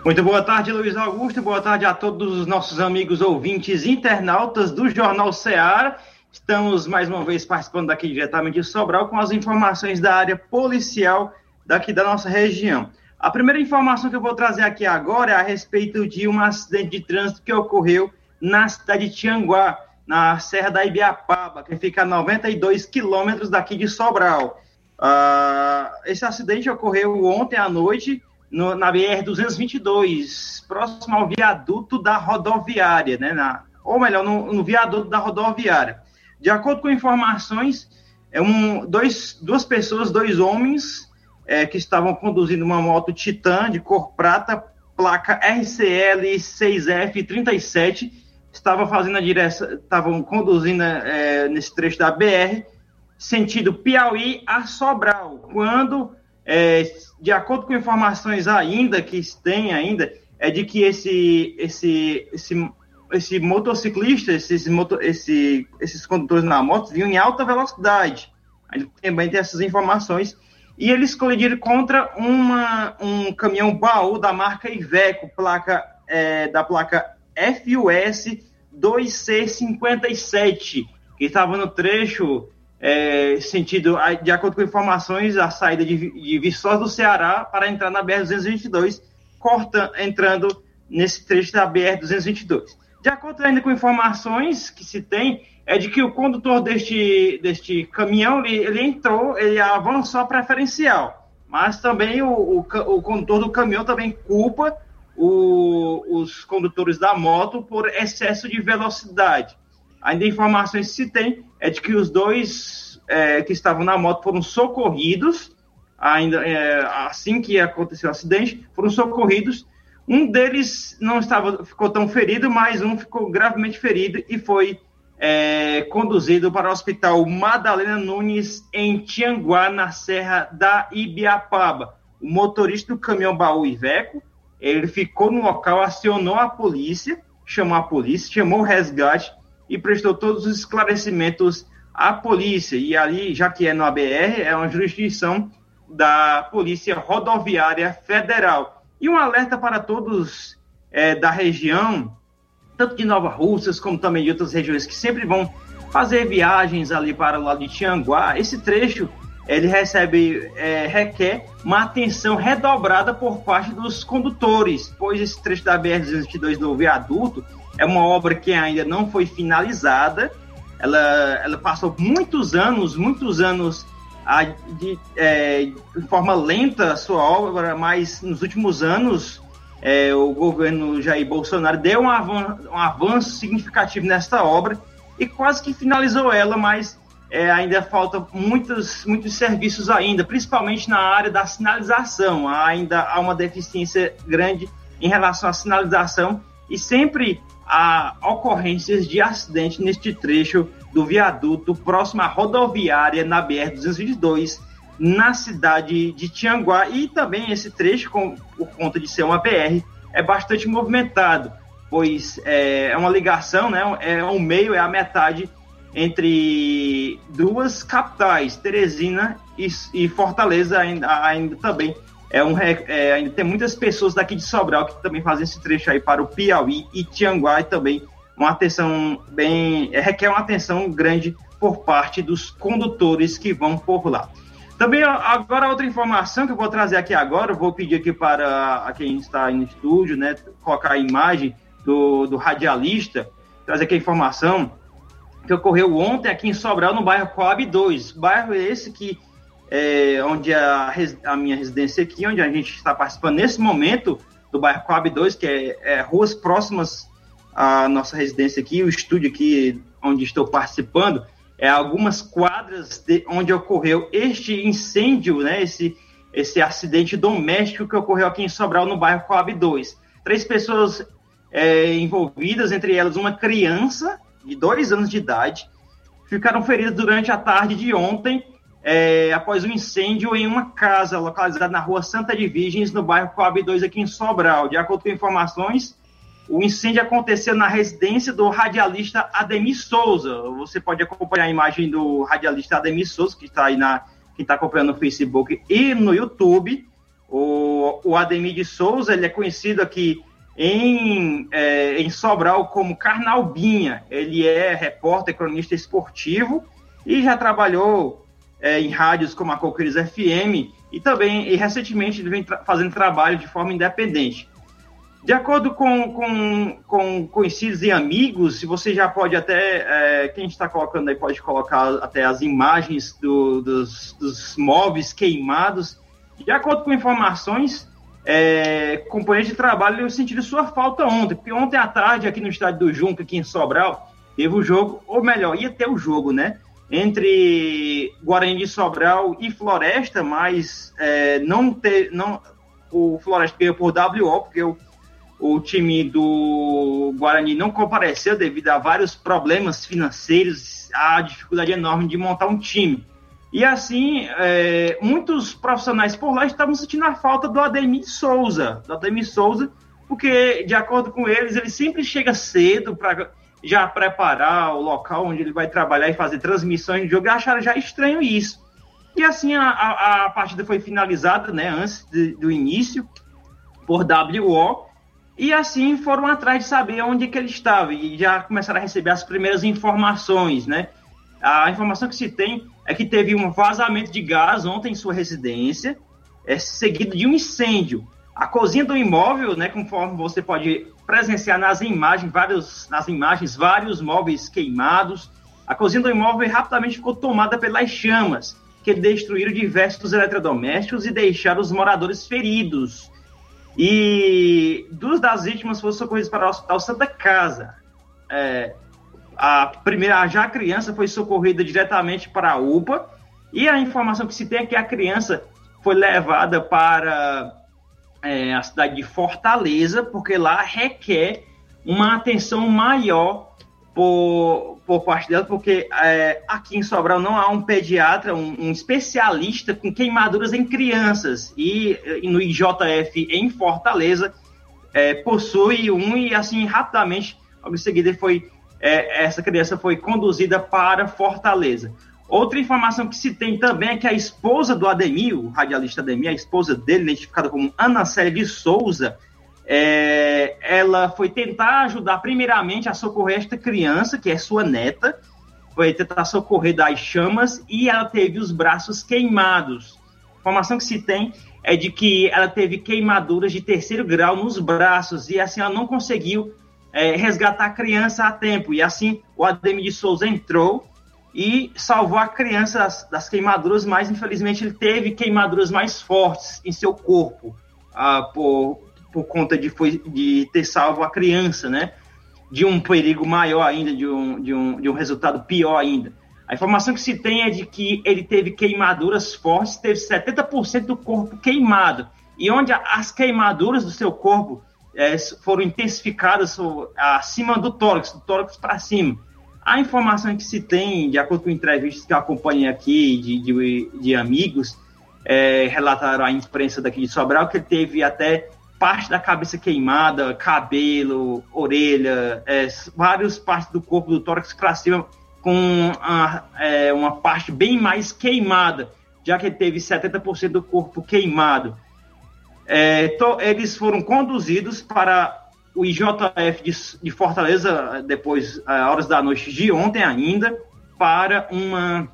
Muito boa tarde, Luiz Augusto. Boa tarde a todos os nossos amigos ouvintes internautas do Jornal Ceará. Estamos mais uma vez participando daqui diretamente de Sobral com as informações da área policial daqui da nossa região. A primeira informação que eu vou trazer aqui agora é a respeito de um acidente de trânsito que ocorreu na cidade de Tianguá, na Serra da Ibiapaba, que fica a 92 quilômetros daqui de Sobral. Uh, esse acidente ocorreu ontem à noite no, na BR-222, próximo ao viaduto da rodoviária, né? Na, ou melhor, no, no viaduto da rodoviária. De acordo com informações, é um, dois, duas pessoas, dois homens, é, que estavam conduzindo uma moto Titan de cor prata, placa RCL 6F37, estavam fazendo a direção, estavam conduzindo é, nesse trecho da BR, sentido Piauí a Sobral, quando, é, de acordo com informações ainda que tem ainda, é de que esse, esse, esse esse motociclista, esses, moto, esse, esses condutores na moto vinham em alta velocidade. A gente também tem essas informações. E eles colidiram contra uma, um caminhão baú da marca Iveco, placa, é, da placa FUS 2C57, que estava no trecho é, sentido, de acordo com informações, a saída de, de Viçosa do Ceará para entrar na BR-222, corta, entrando nesse trecho da BR-222. De acordo ainda com informações que se tem, é de que o condutor deste, deste caminhão, ele, ele entrou, ele avançou a preferencial. mas também o, o, o condutor do caminhão também culpa o, os condutores da moto por excesso de velocidade. Ainda informações que se tem é de que os dois é, que estavam na moto foram socorridos, ainda é, assim que aconteceu o acidente, foram socorridos. Um deles não estava, ficou tão ferido, mas um ficou gravemente ferido e foi é, conduzido para o Hospital Madalena Nunes, em Tianguá, na Serra da Ibiapaba. O motorista do caminhão baú Iveco, ele ficou no local, acionou a polícia, chamou a polícia, chamou o resgate e prestou todos os esclarecimentos à polícia. E ali, já que é no ABR, é uma jurisdição da Polícia Rodoviária Federal. E um alerta para todos é, da região, tanto de Nova Russas como também de outras regiões que sempre vão fazer viagens ali para o lado de Tianguá. Esse trecho ele recebe, é, requer uma atenção redobrada por parte dos condutores, pois esse trecho da BR-222 do viaduto é uma obra que ainda não foi finalizada, ela, ela passou muitos anos, muitos anos a, de, é, de forma lenta a sua obra, mas nos últimos anos é, o governo Jair Bolsonaro deu um avanço, um avanço significativo nesta obra e quase que finalizou ela, mas é, ainda falta muitos, muitos serviços ainda, principalmente na área da sinalização. Ainda há uma deficiência grande em relação à sinalização e sempre há ocorrências de acidente neste trecho do viaduto próximo à rodoviária na BR-222, na cidade de Tianguá. E também esse trecho, com, por conta de ser uma BR, é bastante movimentado, pois é, é uma ligação, né, é um meio, é a metade entre duas capitais, Teresina e, e Fortaleza, ainda, ainda também. É um, é, ainda tem muitas pessoas daqui de Sobral que também fazem esse trecho aí para o Piauí e Tianguá e também uma atenção bem. É, requer uma atenção grande por parte dos condutores que vão por lá. Também, agora, outra informação que eu vou trazer aqui agora, eu vou pedir aqui para quem está no estúdio, né, colocar a imagem do, do radialista, trazer aqui a informação que ocorreu ontem aqui em Sobral, no bairro Coab 2. Bairro esse que é onde a, a minha residência aqui, onde a gente está participando nesse momento do bairro Coab 2, que é, é ruas próximas à nossa residência aqui, o estúdio aqui onde estou participando, é algumas quadras de, onde ocorreu este incêndio, né, esse, esse acidente doméstico que ocorreu aqui em Sobral, no bairro Coab 2. Três pessoas é, envolvidas, entre elas uma criança de dois anos de idade, ficaram feridos durante a tarde de ontem, é, após um incêndio em uma casa localizada na rua Santa de Virgens, no bairro Coab 2, aqui em Sobral. De acordo com informações, o incêndio aconteceu na residência do radialista Ademir Souza. Você pode acompanhar a imagem do radialista Ademir Souza, que está aí na. que está acompanhando no Facebook e no YouTube. O, o Ademir de Souza, ele é conhecido aqui em, é, em Sobral como Carnalbinha. Ele é repórter, cronista esportivo e já trabalhou é, em rádios como a Coqueiros FM e também, e recentemente, ele vem tra fazendo trabalho de forma independente. De acordo com, com, com conhecidos e amigos, você já pode até, é, quem está colocando aí pode colocar até as imagens do, dos, dos móveis queimados. De acordo com informações, é, companheiros de trabalho, eu senti sua falta ontem, porque ontem à tarde, aqui no estádio do Junco, aqui em Sobral, teve o jogo, ou melhor, ia ter o jogo, né? Entre Guarani de Sobral e Floresta, mas é, não ter, não, o Floresta ganhou por WO, porque o, o time do Guarani não compareceu devido a vários problemas financeiros, a dificuldade enorme de montar um time. E assim, é, muitos profissionais por lá estavam sentindo a falta do Ademir Souza, do Ademir Souza, porque, de acordo com eles, ele sempre chega cedo para já preparar o local onde ele vai trabalhar e fazer transmissões de jogo, e acharam já estranho isso. E assim, a, a, a partida foi finalizada, né, antes de, do início, por WO, e assim foram atrás de saber onde que ele estava, e já começaram a receber as primeiras informações, né, a informação que se tem é que teve um vazamento de gás ontem em sua residência, é, seguido de um incêndio. A cozinha do imóvel, né, conforme você pode presenciar nas imagens, vários, nas imagens, vários móveis queimados. A cozinha do imóvel rapidamente ficou tomada pelas chamas. que destruíram diversos eletrodomésticos e deixaram os moradores feridos. E duas das vítimas foram socorridas para o Hospital Santa Casa. É, a primeira, já a criança foi socorrida diretamente para a UPA, e a informação que se tem é que a criança foi levada para é, a cidade de Fortaleza, porque lá requer uma atenção maior por, por parte dela, porque é, aqui em Sobral não há um pediatra, um, um especialista com queimaduras em crianças. E, e no IJF em Fortaleza é, possui um, e assim, rapidamente, logo em seguida, foi, é, essa criança foi conduzida para Fortaleza. Outra informação que se tem também é que a esposa do Ademir, o radialista Ademir, a esposa dele, identificada como Ana Célia de Souza, é, ela foi tentar ajudar primeiramente a socorrer esta criança, que é sua neta, foi tentar socorrer das chamas e ela teve os braços queimados. A informação que se tem é de que ela teve queimaduras de terceiro grau nos braços e assim ela não conseguiu é, resgatar a criança a tempo. E assim o Ademir de Souza entrou e salvou a criança das, das, queimaduras, mas infelizmente ele teve queimaduras mais fortes em seu corpo ah, por, por conta de, foi, de ter salvo a criança, né? De um perigo maior ainda, de um, de um, de um resultado pior ainda. A informação que se tem é de que ele teve queimaduras fortes, teve 70% do corpo queimado. E onde as queimaduras do seu corpo é, foram intensificadas acima do tórax, do tórax para cima. A informação que se tem, de acordo com entrevistas que eu acompanhei aqui, de, de, de amigos, é, relataram à imprensa daqui de Sobral, que ele teve até parte da cabeça queimada, cabelo, orelha, é, várias partes do corpo do tórax para cima com a, é, uma parte bem mais queimada, já que ele teve 70% do corpo queimado. É, eles foram conduzidos para o IJF de, de Fortaleza, depois, é, horas da noite de ontem ainda, para uma,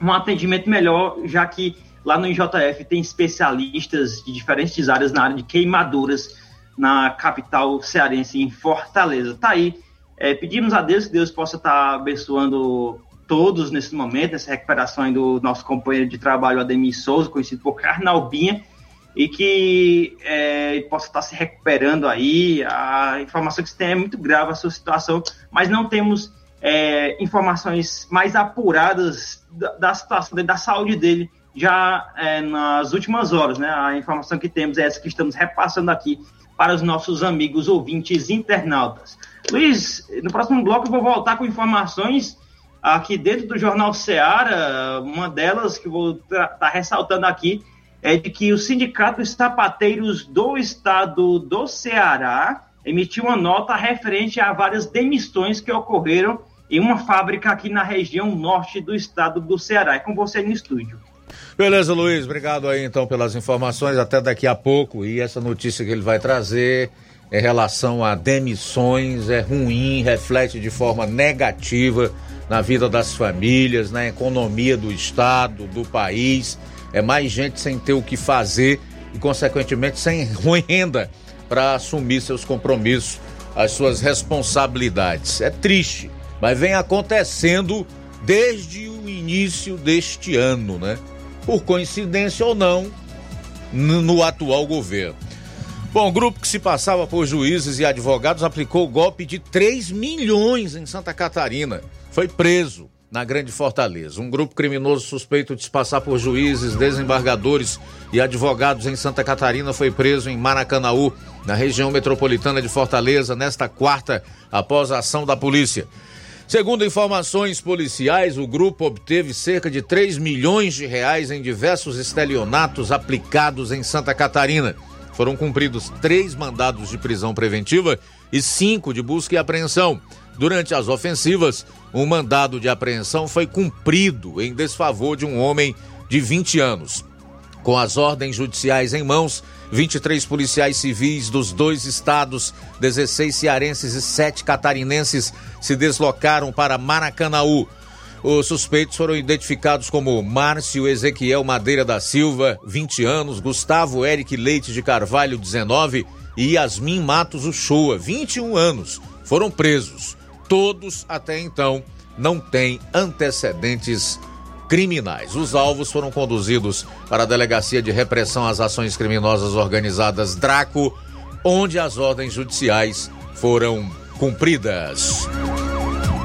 um atendimento melhor, já que Lá no IJF tem especialistas de diferentes áreas na área de queimaduras na capital cearense, em Fortaleza. Tá aí. É, pedimos a Deus que Deus possa estar tá abençoando todos nesse momento, nessa recuperação do nosso companheiro de trabalho, Ademir Souza, conhecido por Carnalbinha, e que é, possa estar tá se recuperando aí. A informação que se tem é muito grave a sua situação, mas não temos é, informações mais apuradas da, da situação da saúde dele já é, nas últimas horas, né? A informação que temos é essa que estamos repassando aqui para os nossos amigos ouvintes internautas. Luiz, no próximo bloco eu vou voltar com informações aqui dentro do Jornal Seara. Uma delas que vou estar tá ressaltando aqui é de que o Sindicato dos Sapateiros do Estado do Ceará emitiu uma nota referente a várias demissões que ocorreram em uma fábrica aqui na região norte do estado do Ceará. É com você no estúdio. Beleza, Luiz. Obrigado aí então pelas informações. Até daqui a pouco. E essa notícia que ele vai trazer em relação a demissões é ruim, reflete de forma negativa na vida das famílias, na economia do estado, do país. É mais gente sem ter o que fazer e, consequentemente, sem renda para assumir seus compromissos, as suas responsabilidades. É triste, mas vem acontecendo desde o início deste ano, né? Por coincidência ou não, no atual governo. Bom, grupo que se passava por juízes e advogados aplicou golpe de 3 milhões em Santa Catarina. Foi preso na Grande Fortaleza. Um grupo criminoso suspeito de se passar por juízes, desembargadores e advogados em Santa Catarina foi preso em Maracanaú, na região metropolitana de Fortaleza, nesta quarta, após a ação da polícia. Segundo informações policiais, o grupo obteve cerca de 3 milhões de reais em diversos estelionatos aplicados em Santa Catarina. Foram cumpridos três mandados de prisão preventiva e cinco de busca e apreensão. Durante as ofensivas, um mandado de apreensão foi cumprido em desfavor de um homem de 20 anos. Com as ordens judiciais em mãos, 23 policiais civis dos dois estados, 16 cearenses e 7 catarinenses se deslocaram para Maracanaú. Os suspeitos foram identificados como Márcio Ezequiel Madeira da Silva, 20 anos, Gustavo Eric Leite de Carvalho, 19 e Yasmin Matos Uchoa, 21 anos. Foram presos. Todos até então não têm antecedentes criminais. Os alvos foram conduzidos para a Delegacia de Repressão às Ações Criminosas Organizadas Draco, onde as ordens judiciais foram cumpridas.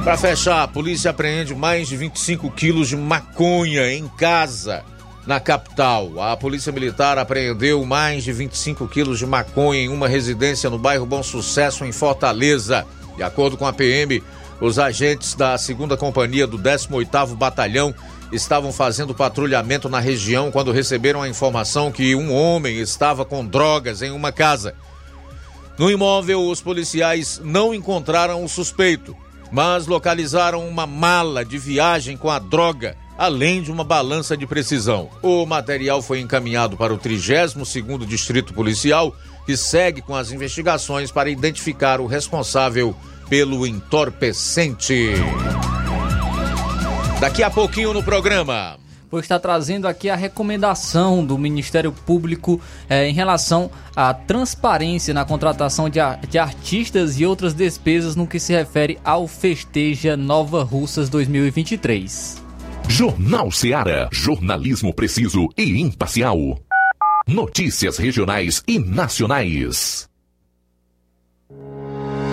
Para fechar, a polícia apreende mais de 25 quilos de maconha em casa na capital. A Polícia Militar apreendeu mais de 25 quilos de maconha em uma residência no bairro Bom Sucesso, em Fortaleza. De acordo com a PM, os agentes da 2 Companhia do 18º Batalhão estavam fazendo patrulhamento na região quando receberam a informação que um homem estava com drogas em uma casa. No imóvel, os policiais não encontraram o suspeito, mas localizaram uma mala de viagem com a droga, além de uma balança de precisão. O material foi encaminhado para o 32º Distrito Policial, que segue com as investigações para identificar o responsável pelo entorpecente. Daqui a pouquinho no programa. Vou estar trazendo aqui a recomendação do Ministério Público eh, em relação à transparência na contratação de, de artistas e outras despesas no que se refere ao Festeja Nova Russas 2023. Jornal Seara. Jornalismo preciso e imparcial. Notícias regionais e nacionais.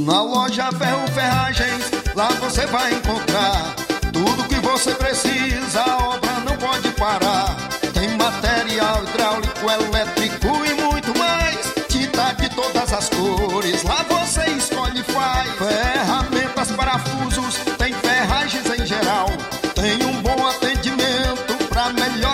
Na loja Ferro Ferragens, lá você vai encontrar tudo que você precisa, a obra não pode parar. Tem material hidráulico, elétrico e muito mais. Tinta de todas as cores, lá você escolhe e faz. Ferramentas, parafusos, tem ferragens em geral.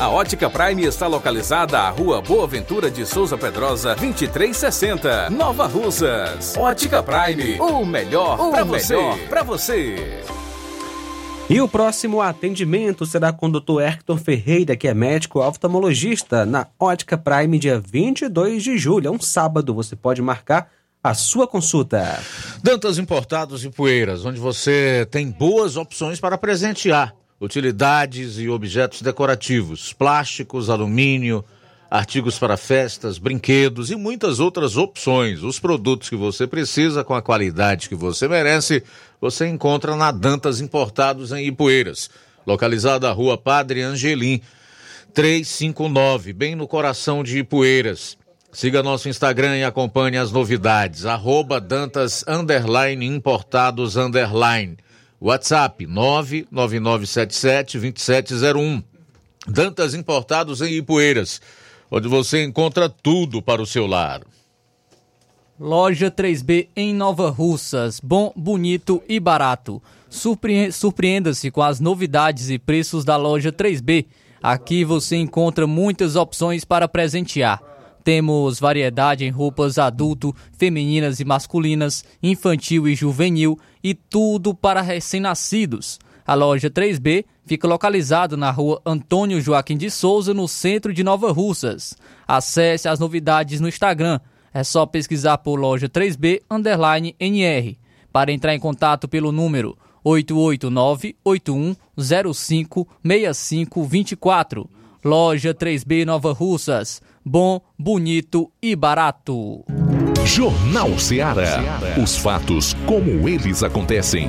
A Ótica Prime está localizada à Rua Boa Ventura de Souza Pedrosa, 2360, Nova Russas. Ótica Prime, o melhor para você. Para você. E o próximo atendimento será com o Dr. Hector Ferreira, que é médico oftalmologista, na Ótica Prime, dia 22 de julho. É um sábado, você pode marcar a sua consulta. Dantas Importados e Poeiras, onde você tem boas opções para presentear utilidades e objetos decorativos, plásticos, alumínio, artigos para festas, brinquedos e muitas outras opções. Os produtos que você precisa com a qualidade que você merece, você encontra na Dantas Importados em Ipueiras. localizada na rua Padre Angelim, 359, bem no coração de Ipueiras. Siga nosso Instagram e acompanhe as novidades. Arroba Dantas Underline Importados Underline. WhatsApp 999772701. Dantas Importados em Ipueiras, onde você encontra tudo para o seu lar. Loja 3B em Nova Russas. Bom, bonito e barato. Surpre Surpreenda-se com as novidades e preços da loja 3B. Aqui você encontra muitas opções para presentear. Temos variedade em roupas adulto, femininas e masculinas, infantil e juvenil e tudo para recém-nascidos. A loja 3B fica localizada na rua Antônio Joaquim de Souza, no centro de Nova Russas. Acesse as novidades no Instagram. É só pesquisar por loja 3B underline NR. Para entrar em contato pelo número 889-8105-6524. Loja 3B Nova Russas. Bom, bonito e barato. Jornal Ceará. Os fatos como eles acontecem.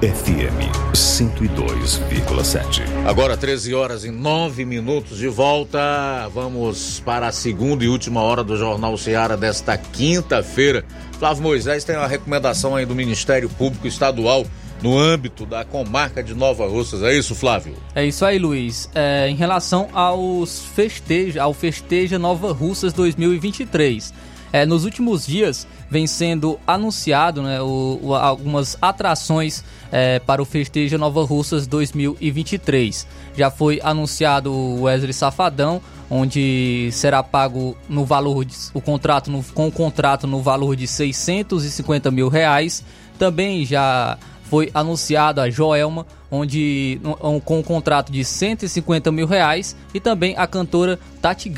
FM 102,7. Agora 13 horas e 9 minutos de volta. Vamos para a segunda e última hora do Jornal Ceará desta quinta-feira. Flávio Moisés tem uma recomendação aí do Ministério Público Estadual no âmbito da comarca de Nova Russas. É isso, Flávio? É isso aí, Luiz. É, em relação aos festejos, ao Festeja Nova Russas 2023. É, nos últimos dias vem sendo anunciado né, o, o, algumas atrações é, para o Festeja Nova Russas 2023. Já foi anunciado o Wesley Safadão, onde será pago no valor de, o contrato no, com o contrato no valor de 650 mil reais. Também já foi anunciado a Joelma, onde com um contrato de 150 mil reais, e também a cantora Tati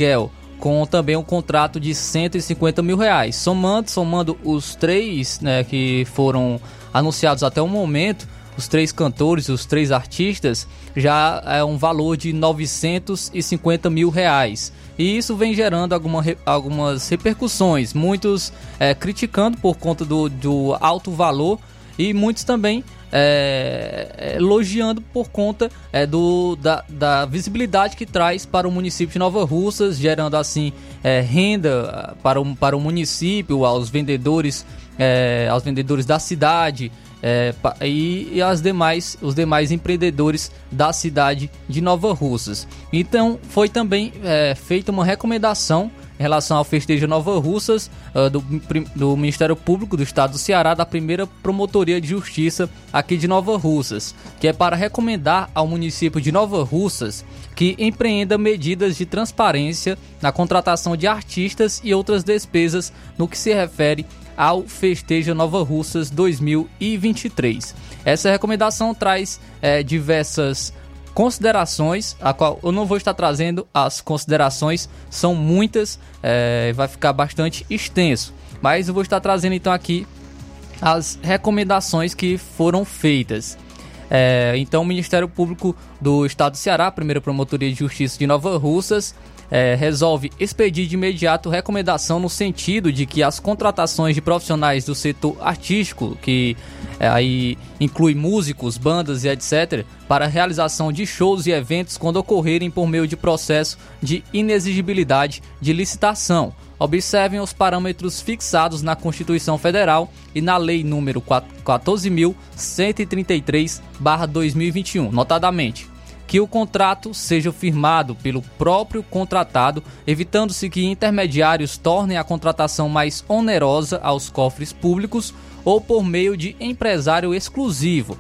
com também um contrato de 150 mil reais. Somando, somando os três né, que foram anunciados até o momento, os três cantores, os três artistas, já é um valor de 950 mil reais. E isso vem gerando alguma, algumas repercussões, muitos é, criticando por conta do, do alto valor e muitos também é, elogiando por conta é, do, da, da, visibilidade que traz para o município de Nova Russas, gerando assim é, renda para o, para o município, aos vendedores, é, aos vendedores da cidade é, e, e as demais, os demais empreendedores da cidade de Nova Russas. Então foi também é, feita uma recomendação em relação ao festejo Nova Russas uh, do, do, Ministério Público do Estado do Ceará, da primeira Promotoria de Justiça aqui de Nova Russas, que é para recomendar ao município de Nova Russas que empreenda medidas de transparência na contratação de artistas e outras despesas no que se refere ao Festejo Nova Russas 2023. Essa recomendação traz é, diversas considerações, a qual eu não vou estar trazendo as considerações, são muitas, é, vai ficar bastante extenso. Mas eu vou estar trazendo então aqui as recomendações que foram feitas. É, então, o Ministério Público do Estado do Ceará, primeira Promotoria de Justiça de Nova Russas, é, resolve expedir de imediato recomendação no sentido de que as contratações de profissionais do setor artístico, que é, aí inclui músicos, bandas e etc., para realização de shows e eventos quando ocorrerem por meio de processo de inexigibilidade de licitação. Observem os parâmetros fixados na Constituição Federal e na Lei número 14.133/2021, notadamente que o contrato seja firmado pelo próprio contratado, evitando-se que intermediários tornem a contratação mais onerosa aos cofres públicos ou por meio de empresário exclusivo,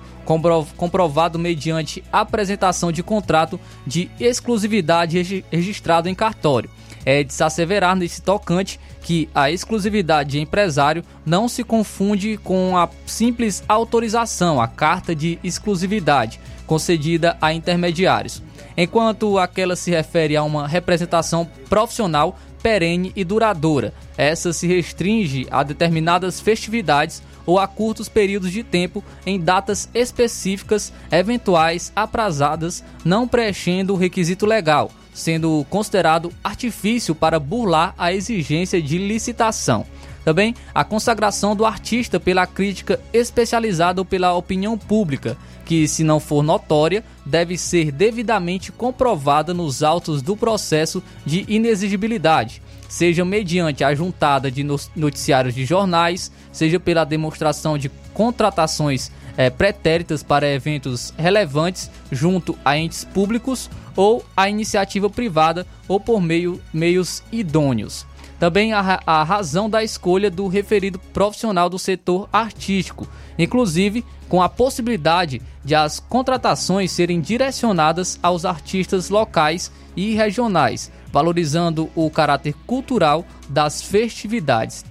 comprovado mediante apresentação de contrato de exclusividade registrado em cartório. É de se asseverar nesse tocante que a exclusividade de empresário não se confunde com a simples autorização, a carta de exclusividade, concedida a intermediários, enquanto aquela se refere a uma representação profissional perene e duradoura. Essa se restringe a determinadas festividades ou a curtos períodos de tempo em datas específicas, eventuais, aprazadas, não preenchendo o requisito legal, sendo considerado artifício para burlar a exigência de licitação. Também a consagração do artista pela crítica especializada ou pela opinião pública, que, se não for notória, deve ser devidamente comprovada nos autos do processo de inexigibilidade, seja mediante a juntada de noticiários de jornais, seja pela demonstração de contratações é, pretéritas para eventos relevantes junto a entes públicos ou a iniciativa privada ou por meio, meios idôneos. Também a, a razão da escolha do referido profissional do setor artístico, inclusive com a possibilidade de as contratações serem direcionadas aos artistas locais e regionais, valorizando o caráter cultural das festividades.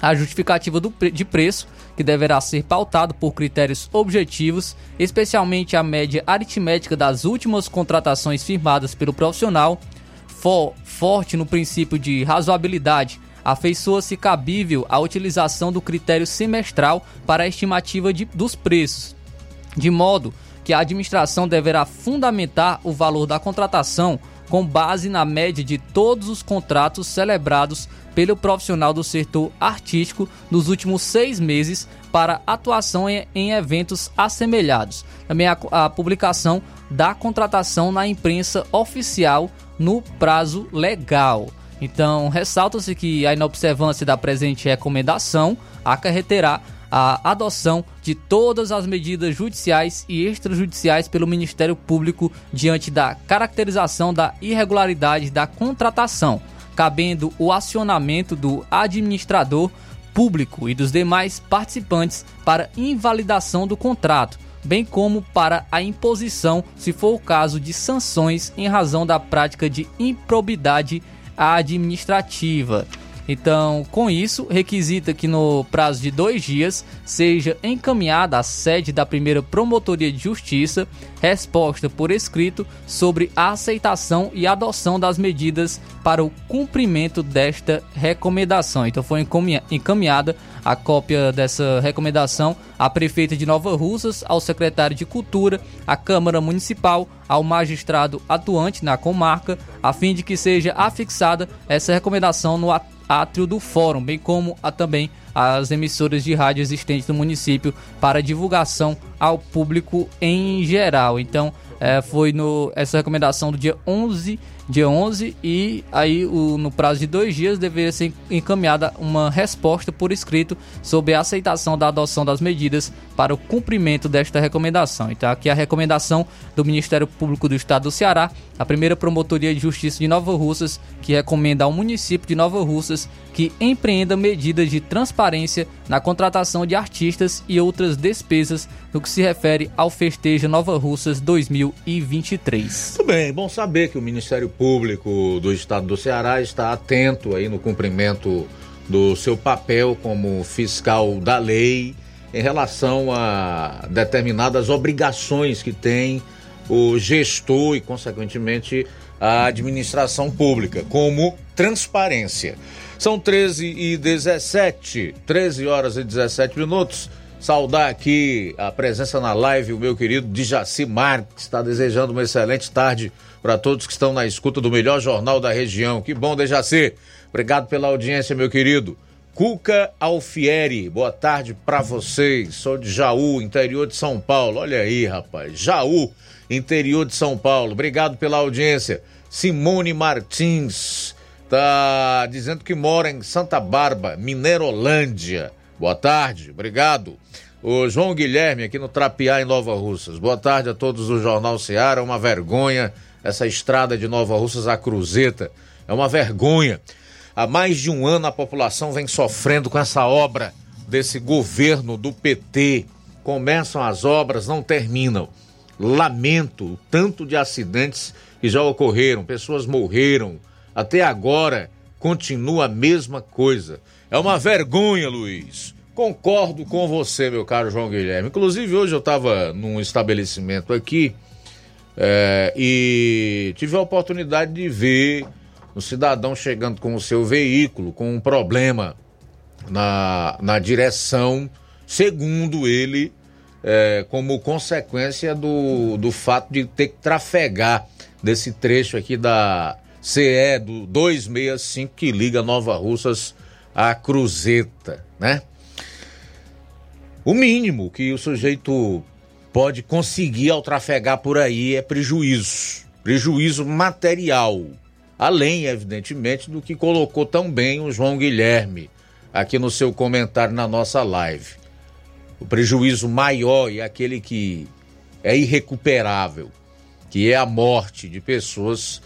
A justificativa do, de preço que deverá ser pautado por critérios objetivos, especialmente a média aritmética das últimas contratações firmadas pelo profissional, for, forte no princípio de razoabilidade, afeiçoa-se cabível a utilização do critério semestral para a estimativa de, dos preços, de modo que a administração deverá fundamentar o valor da contratação com base na média de todos os contratos celebrados pelo profissional do setor artístico nos últimos seis meses para atuação em, eventos assemelhados. Também a, a publicação da contratação na imprensa oficial no prazo legal. Então, ressalta-se que a inobservância da presente recomendação acarreterá a adoção de todas as medidas judiciais e extrajudiciais pelo Ministério Público diante da caracterização da irregularidade da contratação, cabendo o acionamento do administrador público e dos demais participantes para invalidação do contrato, bem como para a imposição, se for o caso, de sanções em razão da prática de improbidade administrativa. Então, com isso, requisita que no prazo de dois dias seja encaminhada à sede da primeira Promotoria de Justiça resposta por escrito sobre a aceitação e adoção das medidas para o cumprimento desta recomendação. Então, foi encaminhada a cópia dessa recomendação à prefeita de Nova Russas, ao secretário de Cultura, à Câmara Municipal, ao magistrado atuante na comarca, a fim de que seja afixada essa recomendação no átrio do fórum, bem como a, também as emissoras de rádio existentes no município para divulgação ao público em geral. Então, é, foi no, essa recomendação do dia 11 dia 11 e aí o, no prazo de dois dias deveria ser encaminhada uma resposta por escrito sobre a aceitação da adoção das medidas para o cumprimento desta recomendação. Então aqui a recomendação do Ministério Público do Estado do Ceará, a primeira promotoria de justiça de Nova Russas, que recomenda ao município de Nova Russas que empreenda medidas de transparência na contratação de artistas e outras despesas no que se refere ao festejo Nova Russas 2023. Muito bem, bom saber que o Ministério Público do Estado do Ceará está atento aí no cumprimento do seu papel como fiscal da lei em relação a determinadas obrigações que tem o gestor e, consequentemente, a administração pública, como transparência. São 13 e 17, 13 horas e 17 minutos. Saudar aqui a presença na live, o meu querido Dijaci Marques, está desejando uma excelente tarde para todos que estão na escuta do melhor jornal da região. Que bom, Dejaci. Obrigado pela audiência, meu querido. Cuca Alfieri, boa tarde para vocês. Sou de Jaú, interior de São Paulo. Olha aí, rapaz. Jaú, interior de São Paulo. Obrigado pela audiência. Simone Martins tá dizendo que mora em Santa Bárbara, Mineirolândia. Boa tarde, obrigado. O João Guilherme aqui no Trapiá em Nova Russas. Boa tarde a todos do Jornal Seara. Uma vergonha essa estrada de Nova Russas à Cruzeta. É uma vergonha. Há mais de um ano a população vem sofrendo com essa obra desse governo do PT. Começam as obras, não terminam. Lamento o tanto de acidentes que já ocorreram, pessoas morreram. Até agora continua a mesma coisa. É uma vergonha, Luiz. Concordo com você, meu caro João Guilherme. Inclusive, hoje eu estava num estabelecimento aqui é, e tive a oportunidade de ver um cidadão chegando com o seu veículo com um problema na, na direção, segundo ele, é, como consequência do, do fato de ter que trafegar desse trecho aqui da CE do 265 que liga Nova Russas a cruzeta, né? O mínimo que o sujeito pode conseguir ao trafegar por aí é prejuízo, prejuízo material, além, evidentemente, do que colocou tão bem o João Guilherme aqui no seu comentário na nossa live. O prejuízo maior e aquele que é irrecuperável, que é a morte de pessoas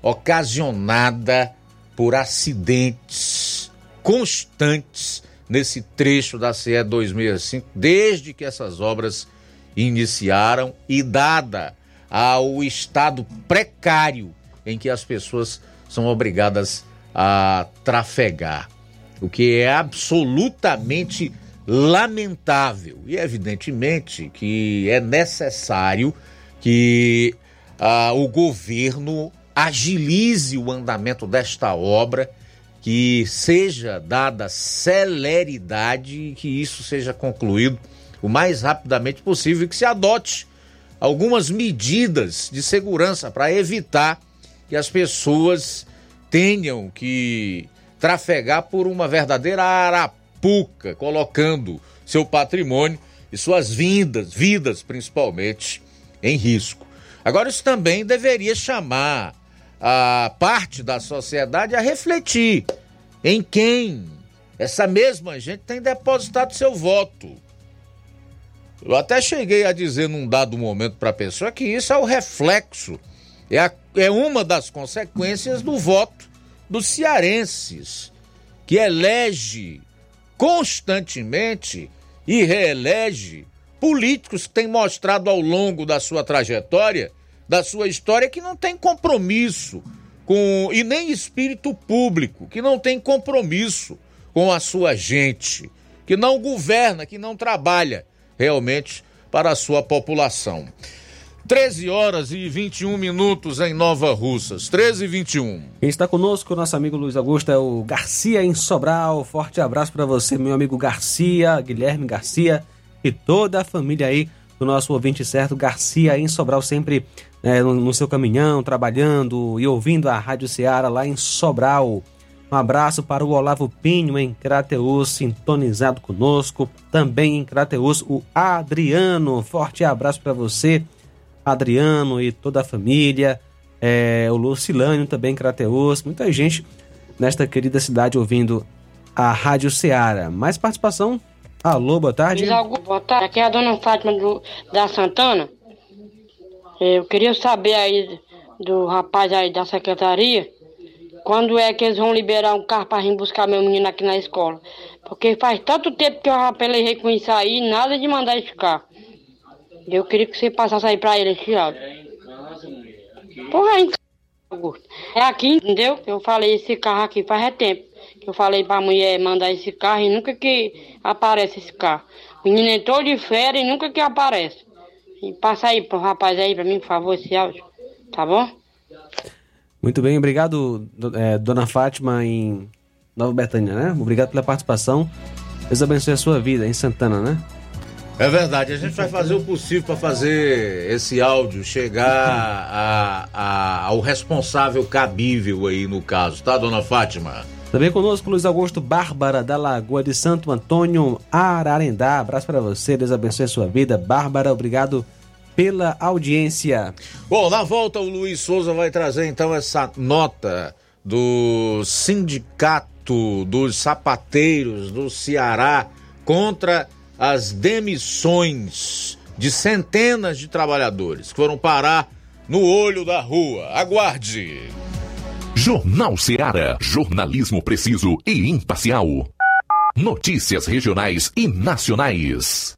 ocasionada por acidentes constantes nesse trecho da CE 265, desde que essas obras iniciaram e dada ao estado precário em que as pessoas são obrigadas a trafegar, o que é absolutamente lamentável. E evidentemente que é necessário que ah, o governo agilize o andamento desta obra que seja dada celeridade e que isso seja concluído o mais rapidamente possível e que se adote algumas medidas de segurança para evitar que as pessoas tenham que trafegar por uma verdadeira arapuca, colocando seu patrimônio e suas vindas, vidas principalmente, em risco. Agora, isso também deveria chamar a parte da sociedade a refletir em quem essa mesma gente tem depositado seu voto. Eu até cheguei a dizer num dado momento para a pessoa que isso é o reflexo, é, a, é uma das consequências do voto dos cearenses, que elege constantemente e reelege políticos que têm mostrado ao longo da sua trajetória da sua história que não tem compromisso com e nem espírito público, que não tem compromisso com a sua gente, que não governa, que não trabalha realmente para a sua população. 13 horas e 21 minutos em Nova Russas. 13 e 21. Quem está conosco, nosso amigo Luiz Augusto, é o Garcia em Sobral. Forte abraço para você, meu amigo Garcia, Guilherme Garcia e toda a família aí do nosso ouvinte certo, Garcia em Sobral, sempre é, no, no, seu caminhão, trabalhando e ouvindo a Rádio Ceará lá em Sobral. Um abraço para o Olavo Pinho em Crateus, sintonizado conosco. Também em Crateus, o Adriano. Forte abraço para você, Adriano e toda a família. É, o Lucilânio também em Crateus. Muita gente nesta querida cidade ouvindo a Rádio Ceará. Mais participação? Alô, boa tarde. Boa tarde. Aqui é a dona Fátima do, da Santana. Eu queria saber aí do rapaz aí da secretaria, quando é que eles vão liberar um carro para vir buscar meu menino aqui na escola. Porque faz tanto tempo que eu rapelei com isso aí, nada de mandar esse carro. Eu queria que você passasse aí para ele esse áudio. Porra, aí, é aqui, entendeu? Eu falei esse carro aqui faz é tempo. Eu falei pra mulher mandar esse carro e nunca que aparece esse carro. O menino entrou de férias e nunca que aparece. E passa aí pro rapaz aí pra mim, por favor, esse áudio. Tá bom? Muito bem, obrigado, é, dona Fátima, em Nova Betânia, né? Obrigado pela participação. Deus abençoe a sua vida em Santana, né? É verdade, a gente vai fazer o possível para fazer esse áudio chegar a, a, ao responsável cabível aí no caso, tá, dona Fátima? Também conosco, Luiz Augusto Bárbara, da Lagoa de Santo Antônio, Ararendá. Abraço para você, Deus abençoe a sua vida. Bárbara, obrigado pela audiência. Bom, na volta o Luiz Souza vai trazer então essa nota do Sindicato dos Sapateiros do Ceará contra as demissões de centenas de trabalhadores que foram parar no olho da rua. Aguarde! Jornal Ceará. Jornalismo preciso e imparcial. Notícias regionais e nacionais.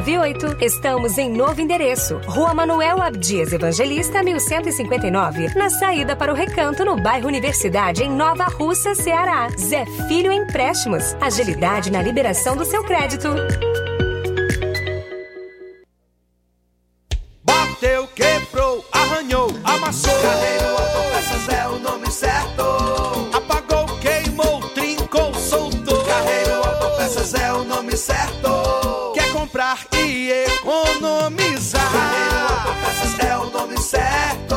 981330698. Estamos em novo endereço. Rua Manuel Abdias Evangelista, 1159. Na saída para o Recanto, no bairro Universidade, em Nova Russa, Ceará. Zé Filho Empréstimos. Agilidade na liberação do seu crédito. Bateu, quebrou, arranhou, amassou. Carreiro Autopeças é o nome certo. Apagou, queimou, trincou, soltou. Carreiro Autopeças é o nome certo. Comprar e economizar. Carreiro Autopeças é o nome certo.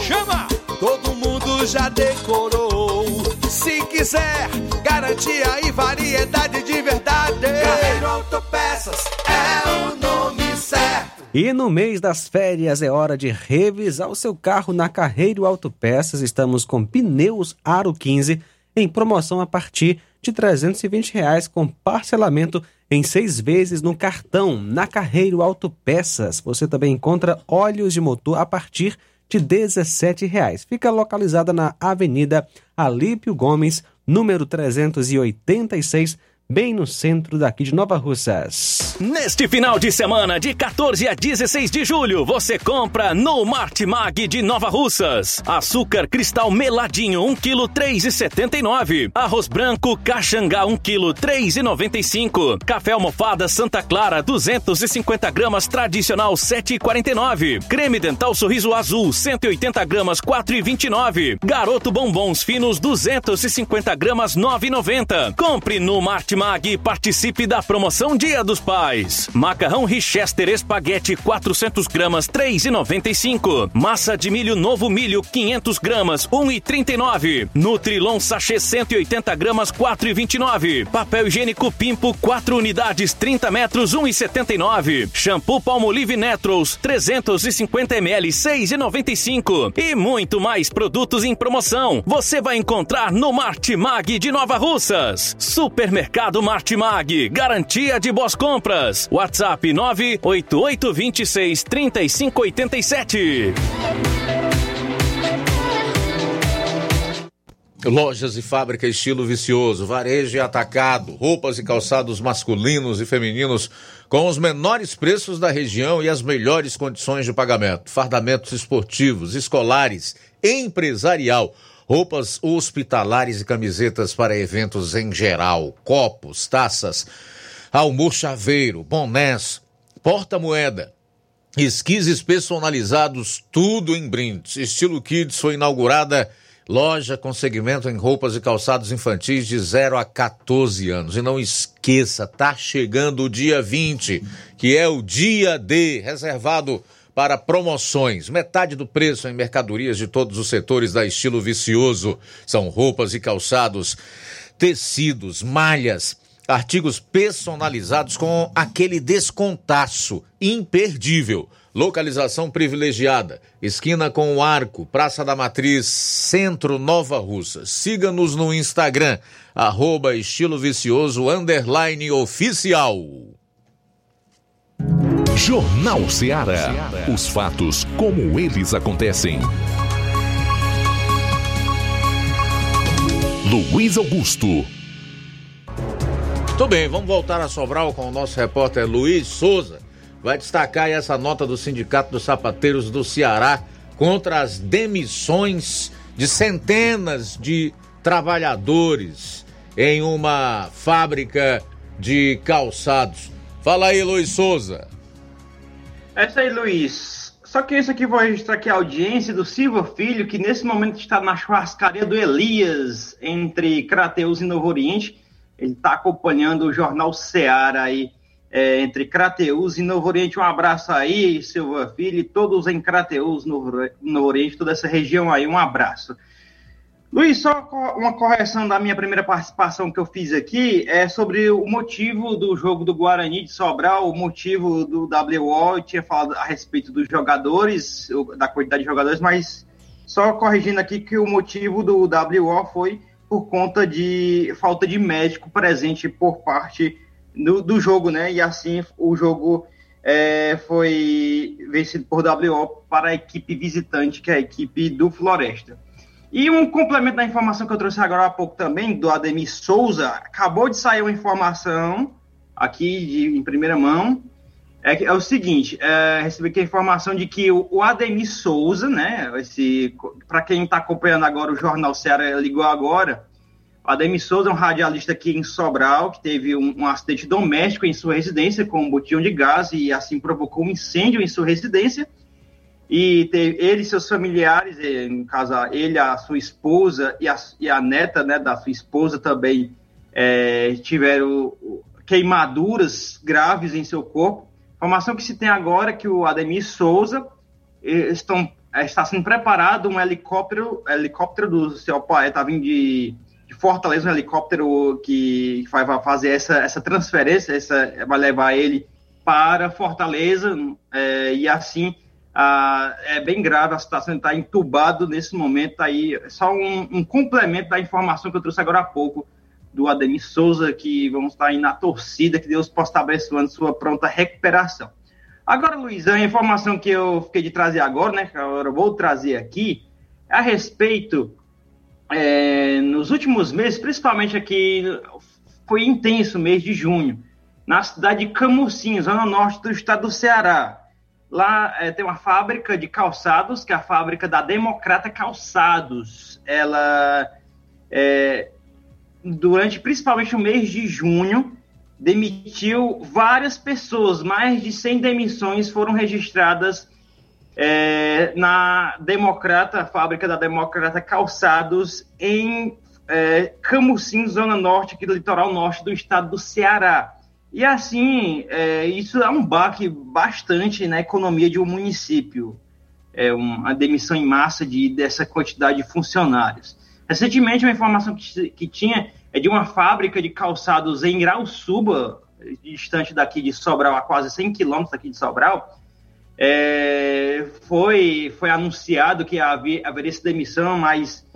Chama! Todo mundo já decorou. Se quiser, garantia e variedade de verdade. Carreiro Autopeças é o nome certo. E no mês das férias é hora de revisar o seu carro na Carreiro Autopeças. Estamos com pneus Aro 15 em promoção a partir de 320 reais com parcelamento em seis vezes no cartão na Carreiro Autopeças. Você também encontra óleos de motor a partir de 17 reais. Fica localizada na Avenida Alípio Gomes, número 386, bem no centro daqui de Nova Russas. Neste final de semana, de 14 a 16 de julho, você compra no Martimag de Nova Russas. Açúcar cristal meladinho, 1 kg 3,79. Arroz branco caxangá, 1 kg 3,95. Café almofada Santa Clara, 250 gramas tradicional, 7,49. Creme dental sorriso azul, 180 gramas, 4,29. Garoto bombons finos, 250 gramas, 9,90. Compre no Martimag e participe da promoção Dia dos Pais. Macarrão Richester Espaguete 400 gramas 3,95. Massa de milho Novo Milho 500 gramas 1,39. Nutrilon Sachê 180 gramas 4,29. Papel higiênico Pimpo 4 unidades 30 metros 1,79. Shampoo Palmolive Netrals 350 ml 6,95. E muito mais produtos em promoção. Você vai encontrar no Martimag de Nova Russas. Supermercado Martimag, garantia de boas compras. WhatsApp 98826 3587. Lojas e fábrica estilo vicioso, varejo e atacado, roupas e calçados masculinos e femininos com os menores preços da região e as melhores condições de pagamento. Fardamentos esportivos, escolares, empresarial, roupas hospitalares e camisetas para eventos em geral, copos, taças, almochaveiro, bonés, porta-moeda, esquises personalizados, tudo em brindes. Estilo Kids foi inaugurada Loja com segmento em roupas e calçados infantis de 0 a 14 anos. E não esqueça, tá chegando o dia 20, que é o dia D, reservado para promoções. Metade do preço em mercadorias de todos os setores da estilo vicioso. São roupas e calçados, tecidos, malhas, artigos personalizados com aquele descontaço imperdível. Localização privilegiada, esquina com o Arco, Praça da Matriz, Centro Nova Russa. Siga-nos no Instagram, arroba estilo vicioso, underline oficial. Jornal Ceará. Os fatos como eles acontecem. Luiz Augusto. Tudo bem, vamos voltar a Sobral com o nosso repórter Luiz Souza vai destacar essa nota do Sindicato dos Sapateiros do Ceará contra as demissões de centenas de trabalhadores em uma fábrica de calçados. Fala aí, Luiz Souza. É isso aí, Luiz. Só que isso aqui vou registrar aqui a audiência do Silva Filho, que nesse momento está na churrascaria do Elias, entre Crateus e Novo Oriente. Ele está acompanhando o jornal Seara aí, é, entre Crateus e Novo Oriente. Um abraço aí, Silva Filho, e todos em Crateus, Novo, Novo Oriente, toda essa região aí. Um abraço. Luiz, só uma correção da minha primeira participação que eu fiz aqui é sobre o motivo do jogo do Guarani de Sobral, o motivo do WO. Eu tinha falado a respeito dos jogadores, da quantidade de jogadores, mas só corrigindo aqui que o motivo do WO foi por conta de falta de médico presente por parte do, do jogo, né? E assim o jogo é, foi vencido por WO para a equipe visitante, que é a equipe do Floresta. E um complemento da informação que eu trouxe agora há pouco também, do Ademir Souza, acabou de sair uma informação aqui de, em primeira mão, é, é o seguinte, é, recebi aqui a informação de que o, o Ademir Souza, né, para quem está acompanhando agora o Jornal Ceará ligou agora, o Ademir Souza é um radialista aqui em Sobral, que teve um, um acidente doméstico em sua residência com um botijão de gás e assim provocou um incêndio em sua residência, e teve, ele e seus familiares, no caso, ele, a sua esposa e a, e a neta né, da sua esposa também é, tiveram queimaduras graves em seu corpo. Informação que se tem agora é que o Ademir Souza estão, está sendo preparado um helicóptero, helicóptero do seu pai, está vindo de, de, Fortaleza, um helicóptero que vai fazer essa, essa transferência, essa, vai levar ele para Fortaleza é, e assim ah, é bem grave a situação, está entubado nesse momento aí. Só um, um, complemento da informação que eu trouxe agora há pouco do Ademir Souza, que vamos estar aí na torcida, que Deus possa estar abençoando sua pronta recuperação. Agora, Luiz, a informação que eu fiquei de trazer agora, né, que agora eu vou trazer aqui, é a respeito, é, nos últimos meses, principalmente aqui, foi intenso o mês de junho, na cidade de Camusim, zona norte do estado do Ceará Lá é, tem uma fábrica de calçados, que é a fábrica da Democrata Calçados. Ela, é, durante principalmente o mês de junho, demitiu várias pessoas. Mais de 100 demissões foram registradas é, na Democrata, fábrica da Democrata Calçados, em é, Camusim, zona norte, aqui do litoral norte do estado do Ceará. E assim, é, isso é um baque bastante na economia de um município, é uma demissão em massa de, dessa quantidade de funcionários. Recentemente, uma informação que, que tinha é de uma fábrica de calçados em Grauçuba, distante daqui de Sobral, a quase 100 quilômetros daqui de Sobral, é, foi, foi anunciado que havia, haveria essa demissão, mas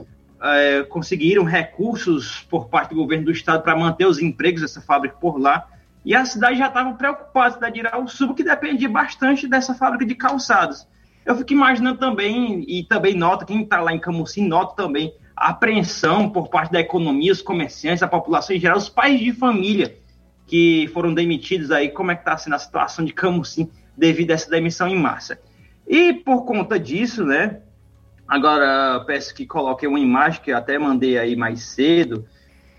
é, conseguiram recursos por parte do governo do estado para manter os empregos dessa fábrica por lá. E a cidade já estava preocupada, a cidade de Iraúçuba, que dependia bastante dessa fábrica de calçados. Eu fico imaginando também, e também nota, quem está lá em Camusim nota também, a apreensão por parte da economia, os comerciantes, a população em geral, os pais de família que foram demitidos aí, como é que está sendo a situação de Camusim devido a essa demissão em massa. E por conta disso, né, agora peço que coloquem uma imagem que eu até mandei aí mais cedo,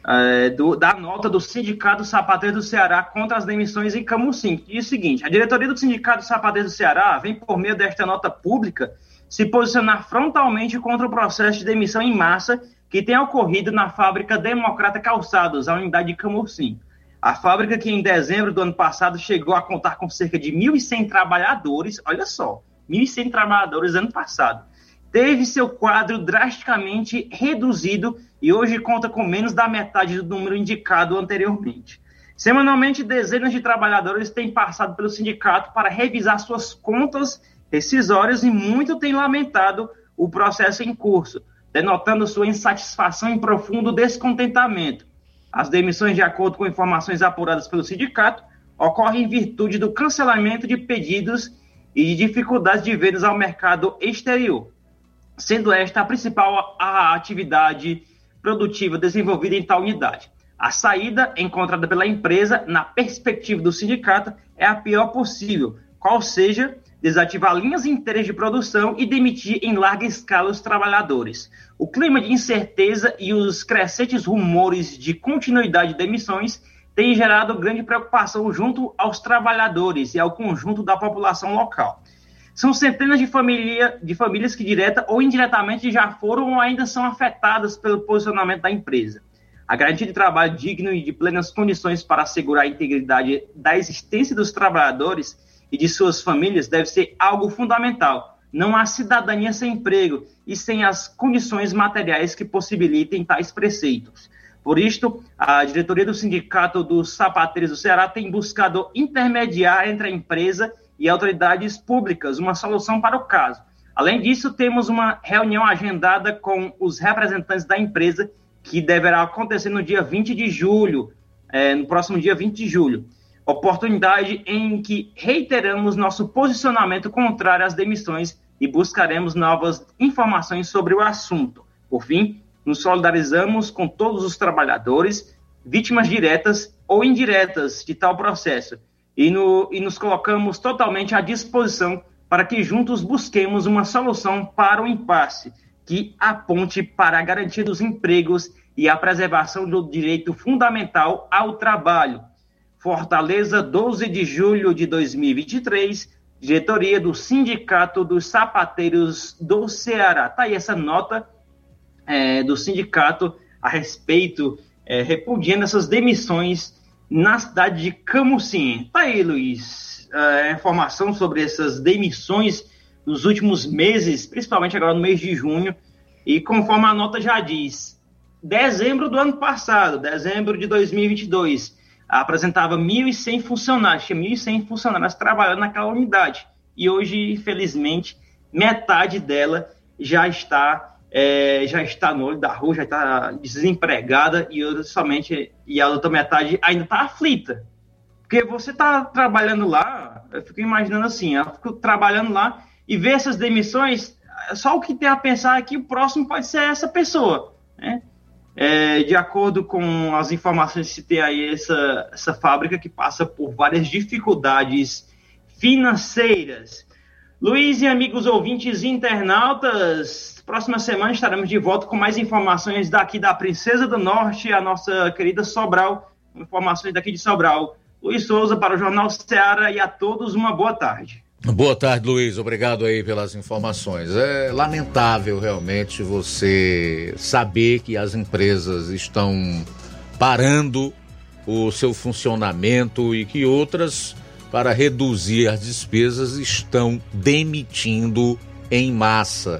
é, do, da nota do Sindicato Sapateiro do Ceará contra as demissões em Camusim. Diz o seguinte: a diretoria do Sindicato Sapateiro do Ceará vem, por meio desta nota pública, se posicionar frontalmente contra o processo de demissão em massa que tem ocorrido na fábrica Democrata Calçados, a unidade de Camusim. A fábrica que em dezembro do ano passado chegou a contar com cerca de 1.100 trabalhadores, olha só, 1.100 trabalhadores ano passado, teve seu quadro drasticamente reduzido e hoje conta com menos da metade do número indicado anteriormente. Semanalmente, dezenas de trabalhadores têm passado pelo sindicato para revisar suas contas rescisórias e muito têm lamentado o processo em curso, denotando sua insatisfação e profundo descontentamento. As demissões, de acordo com informações apuradas pelo sindicato, ocorrem em virtude do cancelamento de pedidos e de dificuldades de vendas ao mercado exterior sendo esta a principal a atividade produtiva desenvolvida em tal unidade. A saída encontrada pela empresa, na perspectiva do sindicato, é a pior possível, qual seja desativar linhas inteiras de produção e demitir em larga escala os trabalhadores. O clima de incerteza e os crescentes rumores de continuidade de demissões têm gerado grande preocupação junto aos trabalhadores e ao conjunto da população local. São centenas de, família, de famílias que direta ou indiretamente já foram ou ainda são afetadas pelo posicionamento da empresa. A garantia de trabalho digno e de plenas condições para assegurar a integridade da existência dos trabalhadores e de suas famílias deve ser algo fundamental. Não há cidadania sem emprego e sem as condições materiais que possibilitem tais preceitos. Por isto, a diretoria do Sindicato dos Sapateiros do Ceará tem buscado intermediar entre a empresa e autoridades públicas uma solução para o caso. Além disso, temos uma reunião agendada com os representantes da empresa, que deverá acontecer no dia 20 de julho, é, no próximo dia 20 de julho. Oportunidade em que reiteramos nosso posicionamento contrário às demissões e buscaremos novas informações sobre o assunto. Por fim, nos solidarizamos com todos os trabalhadores, vítimas diretas ou indiretas de tal processo e, no, e nos colocamos totalmente à disposição para que juntos busquemos uma solução para o impasse que aponte para a garantia dos empregos e a preservação do direito fundamental ao trabalho. Fortaleza, 12 de julho de 2023, diretoria do Sindicato dos Sapateiros do Ceará. Está aí essa nota é, do sindicato a respeito, é, repudiando essas demissões na cidade de Camusim. Tá aí, Luiz, a informação sobre essas demissões nos últimos meses, principalmente agora no mês de junho, e conforme a nota já diz, dezembro do ano passado, dezembro de 2022, apresentava 1.100 funcionários, tinha 1.100 funcionários trabalhando naquela unidade, e hoje, infelizmente, metade dela já está é, já está no olho da rua, já está desempregada e somente e a outra metade ainda está aflita. Porque você está trabalhando lá, eu fico imaginando assim, eu fico trabalhando lá e ver essas demissões, só o que tem a pensar é que o próximo pode ser essa pessoa, né? É, de acordo com as informações que tem aí, essa, essa fábrica que passa por várias dificuldades financeiras. Luiz e amigos ouvintes internautas, Próxima semana estaremos de volta com mais informações daqui da Princesa do Norte, a nossa querida Sobral. Informações daqui de Sobral. Luiz Souza para o Jornal Ceará e a todos uma boa tarde. Boa tarde, Luiz. Obrigado aí pelas informações. É lamentável realmente você saber que as empresas estão parando o seu funcionamento e que outras, para reduzir as despesas, estão demitindo em massa.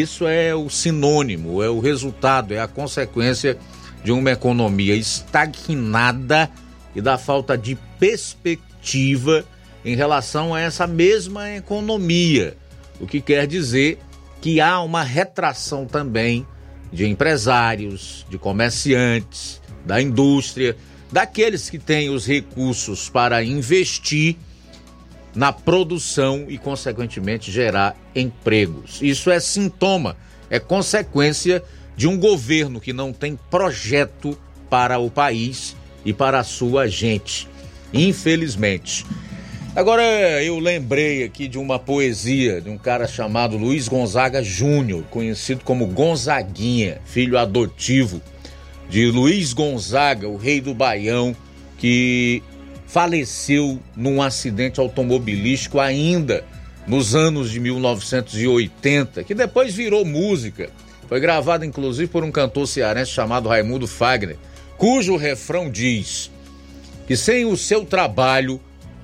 Isso é o sinônimo, é o resultado, é a consequência de uma economia estagnada e da falta de perspectiva em relação a essa mesma economia. O que quer dizer que há uma retração também de empresários, de comerciantes, da indústria, daqueles que têm os recursos para investir na produção e, consequentemente, gerar empregos. Isso é sintoma, é consequência de um governo que não tem projeto para o país e para a sua gente. Infelizmente. Agora eu lembrei aqui de uma poesia de um cara chamado Luiz Gonzaga Júnior, conhecido como Gonzaguinha, filho adotivo de Luiz Gonzaga, o rei do Baião, que faleceu num acidente automobilístico ainda nos anos de 1980, que depois virou música. Foi gravada inclusive por um cantor cearense chamado Raimundo Fagner, cujo refrão diz que sem o seu trabalho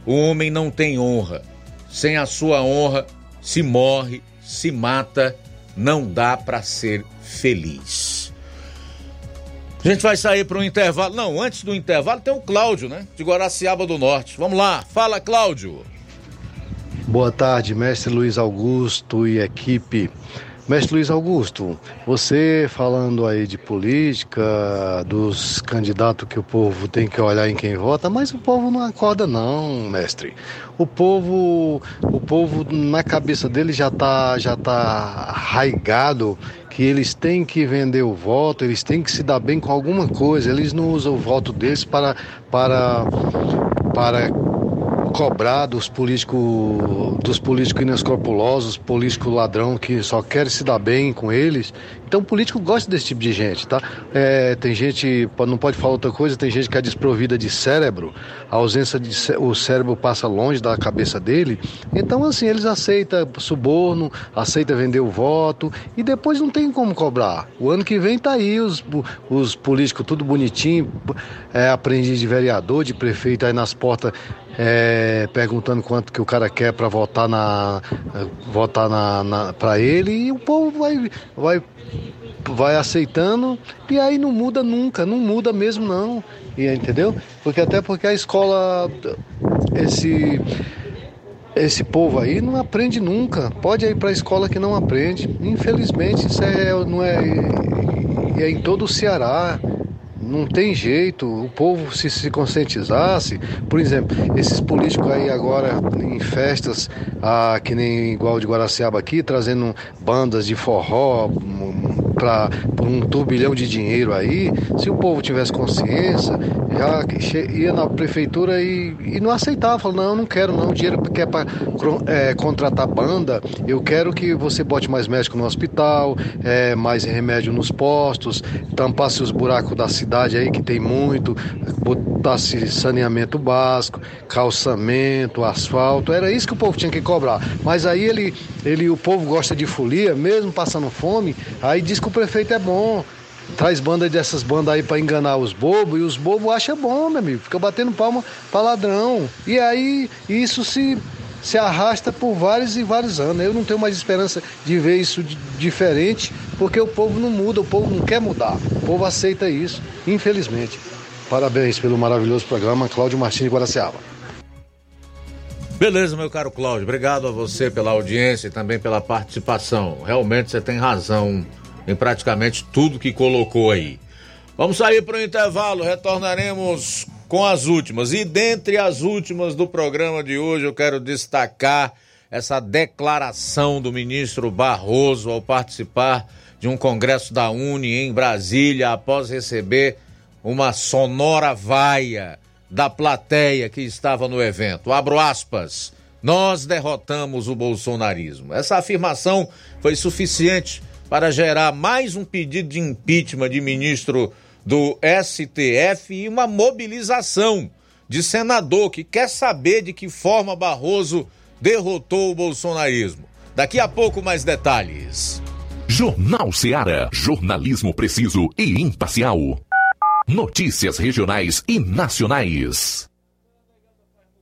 o homem não tem honra. Sem a sua honra se morre, se mata, não dá para ser feliz. A gente vai sair para um intervalo. Não, antes do intervalo tem o Cláudio, né? De Guaraciaba do Norte. Vamos lá, fala, Cláudio. Boa tarde, mestre Luiz Augusto e equipe. Mestre Luiz Augusto, você falando aí de política, dos candidatos que o povo tem que olhar em quem vota, mas o povo não acorda não, mestre. O povo, o povo na cabeça dele já tá, já tá arraigado que eles têm que vender o voto, eles têm que se dar bem com alguma coisa, eles não usam o voto deles para para para cobrar dos políticos dos políticos inescrupulosos, político ladrão que só quer se dar bem com eles. Então o político gosta desse tipo de gente, tá? É, tem gente, não pode falar outra coisa, tem gente que é desprovida de cérebro, a ausência de o cérebro passa longe da cabeça dele. Então assim, eles aceitam suborno, aceitam vender o voto e depois não tem como cobrar. O ano que vem tá aí os, os políticos tudo bonitinho, é, aprendiz de vereador, de prefeito aí nas portas é, perguntando quanto que o cara quer para votar na votar na, na para ele e o povo vai vai vai aceitando e aí não muda nunca, não muda mesmo não, e, entendeu? Porque até porque a escola esse esse povo aí não aprende nunca. Pode ir para a escola que não aprende. Infelizmente isso é não é é em todo o Ceará não tem jeito, o povo se se conscientizasse, por exemplo, esses políticos aí agora em festas, ah, que nem igual de Guaraciaba aqui, trazendo bandas de forró, para um turbilhão de dinheiro aí, se o povo tivesse consciência, já ia na prefeitura e, e não aceitava, falava, não, não quero não, dinheiro que é para é, contratar banda, eu quero que você bote mais médico no hospital, é, mais remédio nos postos, tampasse os buracos da cidade aí, que tem muito, botasse saneamento básico, calçamento, asfalto, era isso que o povo tinha que cobrar. Mas aí ele, ele o povo gosta de folia, mesmo passando fome, aí diz que o prefeito é bom. Traz banda dessas bandas aí para enganar os bobos e os bobos acham bom, meu amigo. Fica batendo palma para ladrão. E aí isso se, se arrasta por vários e vários anos. Eu não tenho mais esperança de ver isso diferente, porque o povo não muda, o povo não quer mudar. O povo aceita isso, infelizmente. Parabéns pelo maravilhoso programa, Cláudio Martins de Guaraciaba. Beleza, meu caro Cláudio. Obrigado a você pela audiência e também pela participação. Realmente você tem razão em praticamente tudo que colocou aí. Vamos sair para o intervalo, retornaremos com as últimas. E dentre as últimas do programa de hoje, eu quero destacar essa declaração do ministro Barroso ao participar de um congresso da Uni em Brasília, após receber uma sonora vaia da plateia que estava no evento. Abro aspas. Nós derrotamos o bolsonarismo. Essa afirmação foi suficiente para gerar mais um pedido de impeachment de ministro do STF e uma mobilização de senador que quer saber de que forma Barroso derrotou o bolsonarismo. Daqui a pouco mais detalhes. Jornal Ceará, jornalismo preciso e imparcial. Notícias regionais e nacionais.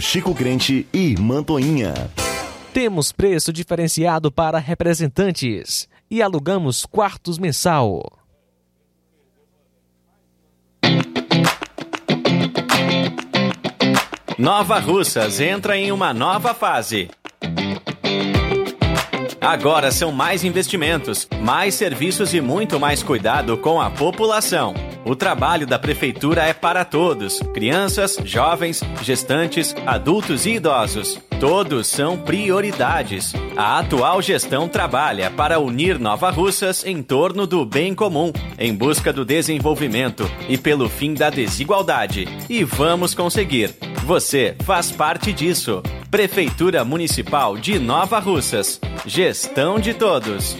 Chico Crente e Mantoinha. Temos preço diferenciado para representantes e alugamos quartos mensal. Nova Russas entra em uma nova fase. Agora são mais investimentos, mais serviços e muito mais cuidado com a população. O trabalho da Prefeitura é para todos: crianças, jovens, gestantes, adultos e idosos. Todos são prioridades. A atual gestão trabalha para unir Nova Russas em torno do bem comum, em busca do desenvolvimento e pelo fim da desigualdade. E vamos conseguir. Você faz parte disso. Prefeitura Municipal de Nova Russas. Gestão de todos.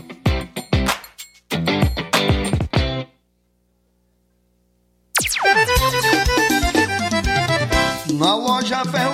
Na loja Ferro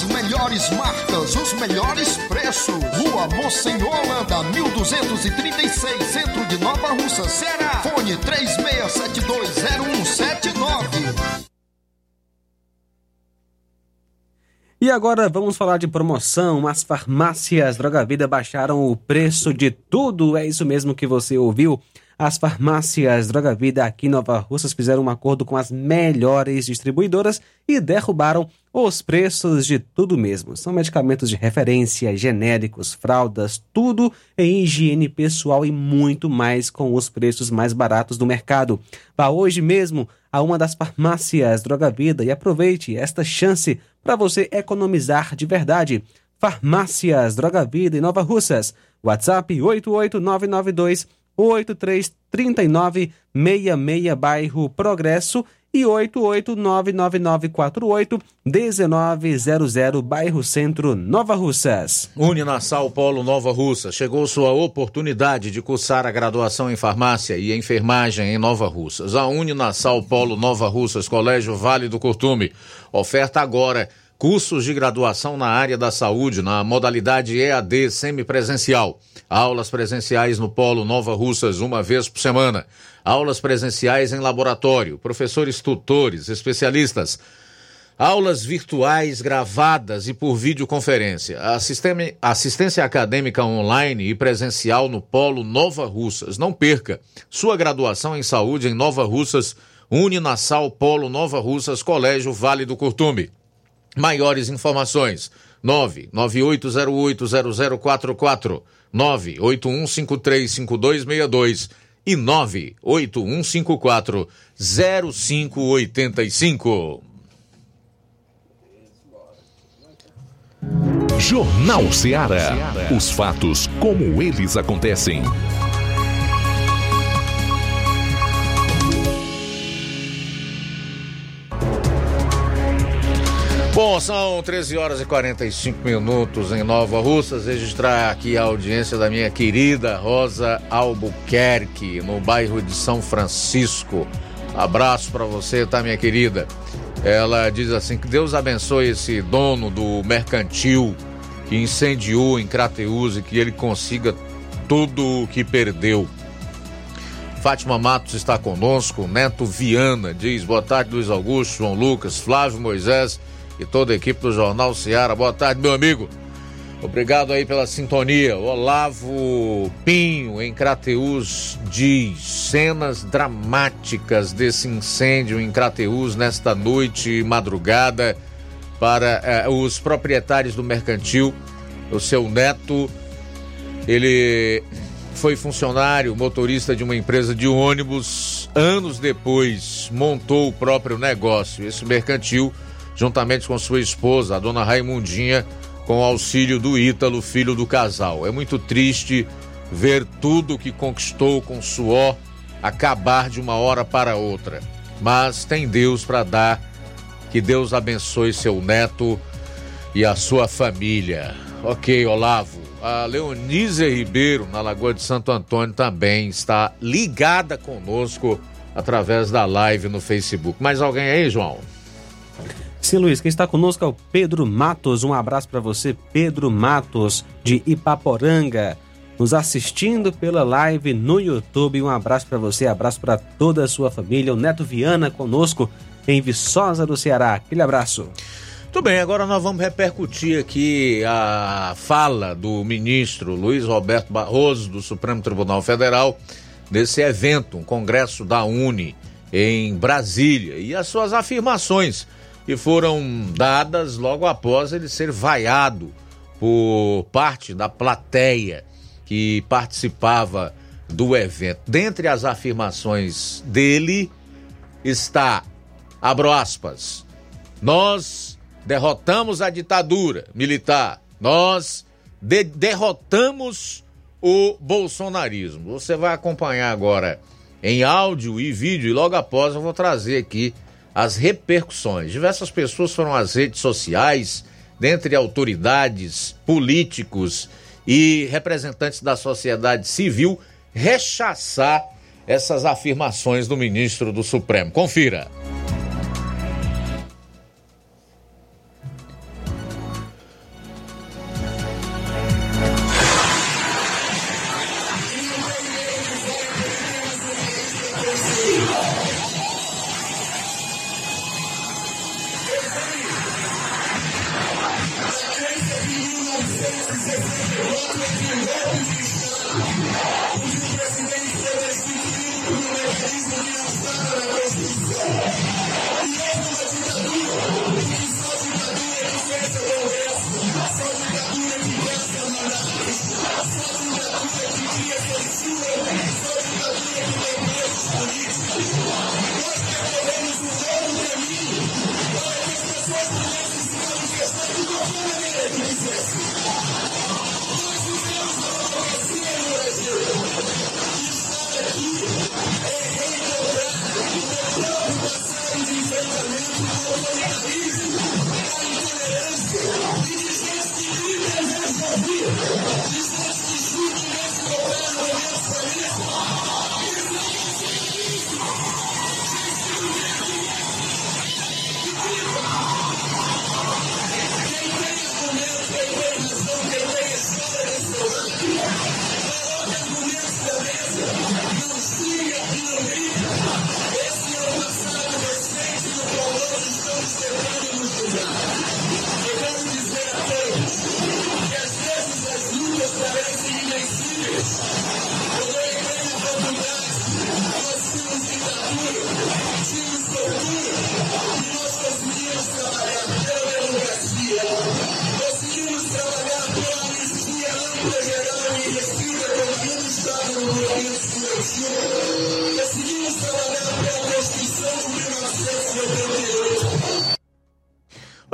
As farmácias, os melhores preços. Rua Monsenhor Holanda, 1236, centro de Nova Russa, Ceará. Fone 36720179. E agora vamos falar de promoção. As farmácias Droga Vida baixaram o preço de tudo. É isso mesmo que você ouviu. As farmácias Droga Vida aqui em Nova Russas fizeram um acordo com as melhores distribuidoras e derrubaram os preços de tudo mesmo. São medicamentos de referência, genéricos, fraldas, tudo em higiene pessoal e muito mais com os preços mais baratos do mercado. Vá hoje mesmo a uma das farmácias Droga Vida e aproveite esta chance para você economizar de verdade. Farmácias Droga Vida em Nova Russas. WhatsApp 88992 833966 bairro Progresso e 8899948 1900 bairro Centro Nova Russas. Uninassal Polo Nova Russa. Chegou sua oportunidade de cursar a graduação em farmácia e enfermagem em Nova Russas. A Uninassal Polo Nova Russas, Colégio Vale do Curtume. Oferta agora cursos de graduação na área da saúde, na modalidade EAD semipresencial. Aulas presenciais no Polo Nova Russas uma vez por semana. Aulas presenciais em laboratório, professores tutores, especialistas. Aulas virtuais gravadas e por videoconferência. Assistência acadêmica online e presencial no Polo Nova Russas. Não perca sua graduação em saúde em Nova Russas, Uninassal Polo Nova Russas, Colégio Vale do Curtume. Maiores informações: 998080044, 981535262 e 981540585. Jornal Ceará. Os fatos como eles acontecem. Bom, são 13 horas e 45 minutos em Nova Russas. Registrar aqui a audiência da minha querida Rosa Albuquerque, no bairro de São Francisco. Abraço para você, tá, minha querida? Ela diz assim: que Deus abençoe esse dono do mercantil que incendiou em Crateus e que ele consiga tudo o que perdeu. Fátima Matos está conosco, Neto Viana diz: boa tarde, Luiz Augusto, João Lucas, Flávio Moisés e toda a equipe do Jornal Ceará. Boa tarde, meu amigo. Obrigado aí pela sintonia. Olavo Pinho, em Crateus, diz cenas dramáticas desse incêndio em Crateus nesta noite e madrugada para eh, os proprietários do mercantil. O seu neto, ele foi funcionário, motorista de uma empresa de ônibus. Anos depois, montou o próprio negócio. Esse mercantil juntamente com sua esposa, a dona Raimundinha, com o auxílio do Ítalo, filho do casal. É muito triste ver tudo que conquistou com suor acabar de uma hora para outra. Mas tem Deus para dar. Que Deus abençoe seu neto e a sua família. Ok, Olavo. A Leonise Ribeiro, na Lagoa de Santo Antônio, também está ligada conosco através da live no Facebook. Mais alguém aí, João? Sim, Luiz, quem está conosco é o Pedro Matos. Um abraço para você, Pedro Matos, de Ipaporanga, nos assistindo pela live no YouTube. Um abraço para você, abraço para toda a sua família. O Neto Viana conosco em Viçosa do Ceará. Aquele abraço. Muito bem, agora nós vamos repercutir aqui a fala do ministro Luiz Roberto Barroso, do Supremo Tribunal Federal, nesse evento, um congresso da Uni em Brasília, e as suas afirmações que foram dadas logo após ele ser vaiado por parte da plateia que participava do evento. Dentre as afirmações dele está, abro aspas, nós derrotamos a ditadura militar, nós de derrotamos o bolsonarismo. Você vai acompanhar agora em áudio e vídeo e logo após eu vou trazer aqui as repercussões. Diversas pessoas foram às redes sociais, dentre autoridades, políticos e representantes da sociedade civil, rechaçar essas afirmações do ministro do Supremo. Confira.